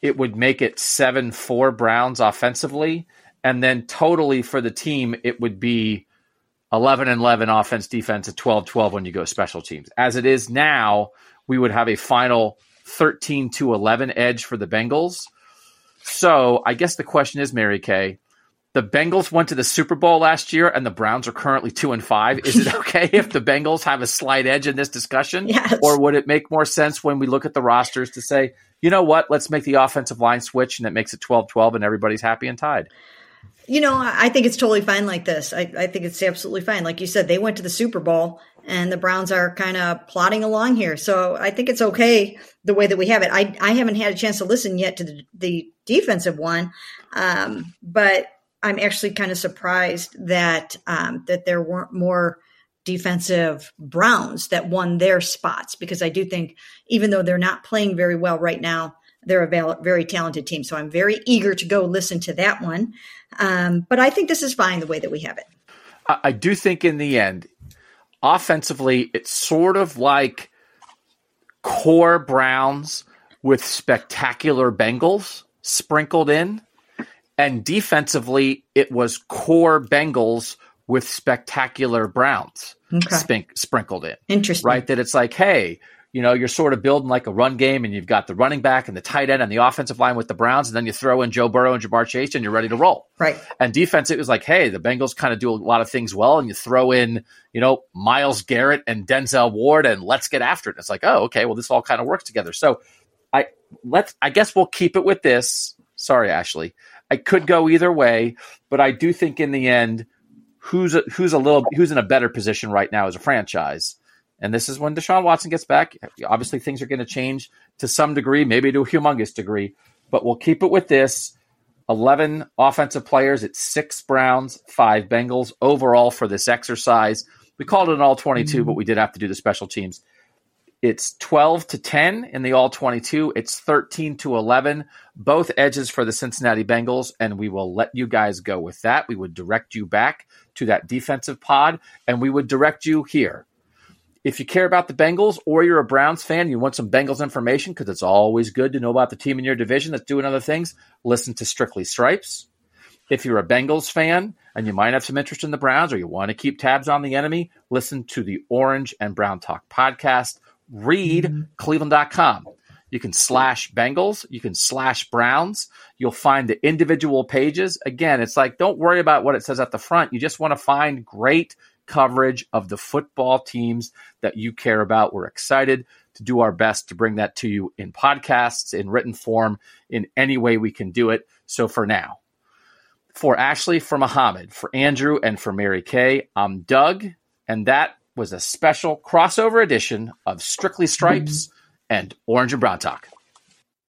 it would make it seven four Browns offensively. And then totally for the team, it would be 11 and 11 offense, defense, at 12 12 when you go special teams. As it is now, we would have a final 13 to 11 edge for the Bengals. So I guess the question is, Mary Kay, the Bengals went to the Super Bowl last year and the Browns are currently two and five. Is it <laughs> okay if the Bengals have a slight edge in this discussion? Yes. Or would it make more sense when we look at the rosters to say, you know what, let's make the offensive line switch and it makes it 12 12 and everybody's happy and tied? You know, I think it's totally fine like this. I, I think it's absolutely fine. Like you said, they went to the Super Bowl and the Browns are kind of plodding along here. So I think it's okay the way that we have it. I, I haven't had a chance to listen yet to the, the defensive one, um, but I'm actually kind of surprised that um, that there weren't more defensive Browns that won their spots because I do think even though they're not playing very well right now, they're a very talented team. So I'm very eager to go listen to that one. Um, but I think this is fine the way that we have it. I do think in the end, offensively, it's sort of like core Browns with spectacular Bengals sprinkled in. And defensively, it was core Bengals with spectacular Browns okay. spink, sprinkled in. Interesting. Right? That it's like, hey, you know, you're sort of building like a run game and you've got the running back and the tight end and the offensive line with the Browns, and then you throw in Joe Burrow and Ja'Marr Chase and you're ready to roll. Right. And defense, it was like, hey, the Bengals kind of do a lot of things well, and you throw in, you know, Myles Garrett and Denzel Ward and let's get after it. It's like, oh, okay, well, this all kind of works together. So I let's I guess we'll keep it with this. Sorry, Ashley. I could go either way, but I do think in the end, who's a, who's a little who's in a better position right now as a franchise and this is when Deshaun Watson gets back. Obviously, things are going to change to some degree, maybe to a humongous degree, but we'll keep it with this 11 offensive players. It's six Browns, five Bengals overall for this exercise. We called it an all 22, mm-hmm. but we did have to do the special teams. It's 12 to 10 in the all 22. It's 13 to 11, both edges for the Cincinnati Bengals. And we will let you guys go with that. We would direct you back to that defensive pod, and we would direct you here if you care about the Bengals or you're a Browns fan, you want some Bengals information because it's always good to know about the team in your division that's doing other things, listen to Strictly Stripes. If you're a Bengals fan and you might have some interest in the Browns or you want to keep tabs on the enemy, listen to the Orange and Brown Talk podcast. Read mm-hmm. cleveland.com. You can slash Bengals, you can slash Browns. You'll find the individual pages. Again, it's like don't worry about what it says at the front. You just want to find great coverage of the football teams that you care about. We're excited to do our best to bring that to you in podcasts, in written form, in any way we can do it. So for now, for Ashley, for Mohammed, for Andrew, and for Mary Kay, I'm Doug, and that was a special crossover edition of Strictly Stripes mm-hmm. and Orange and Brown Talk.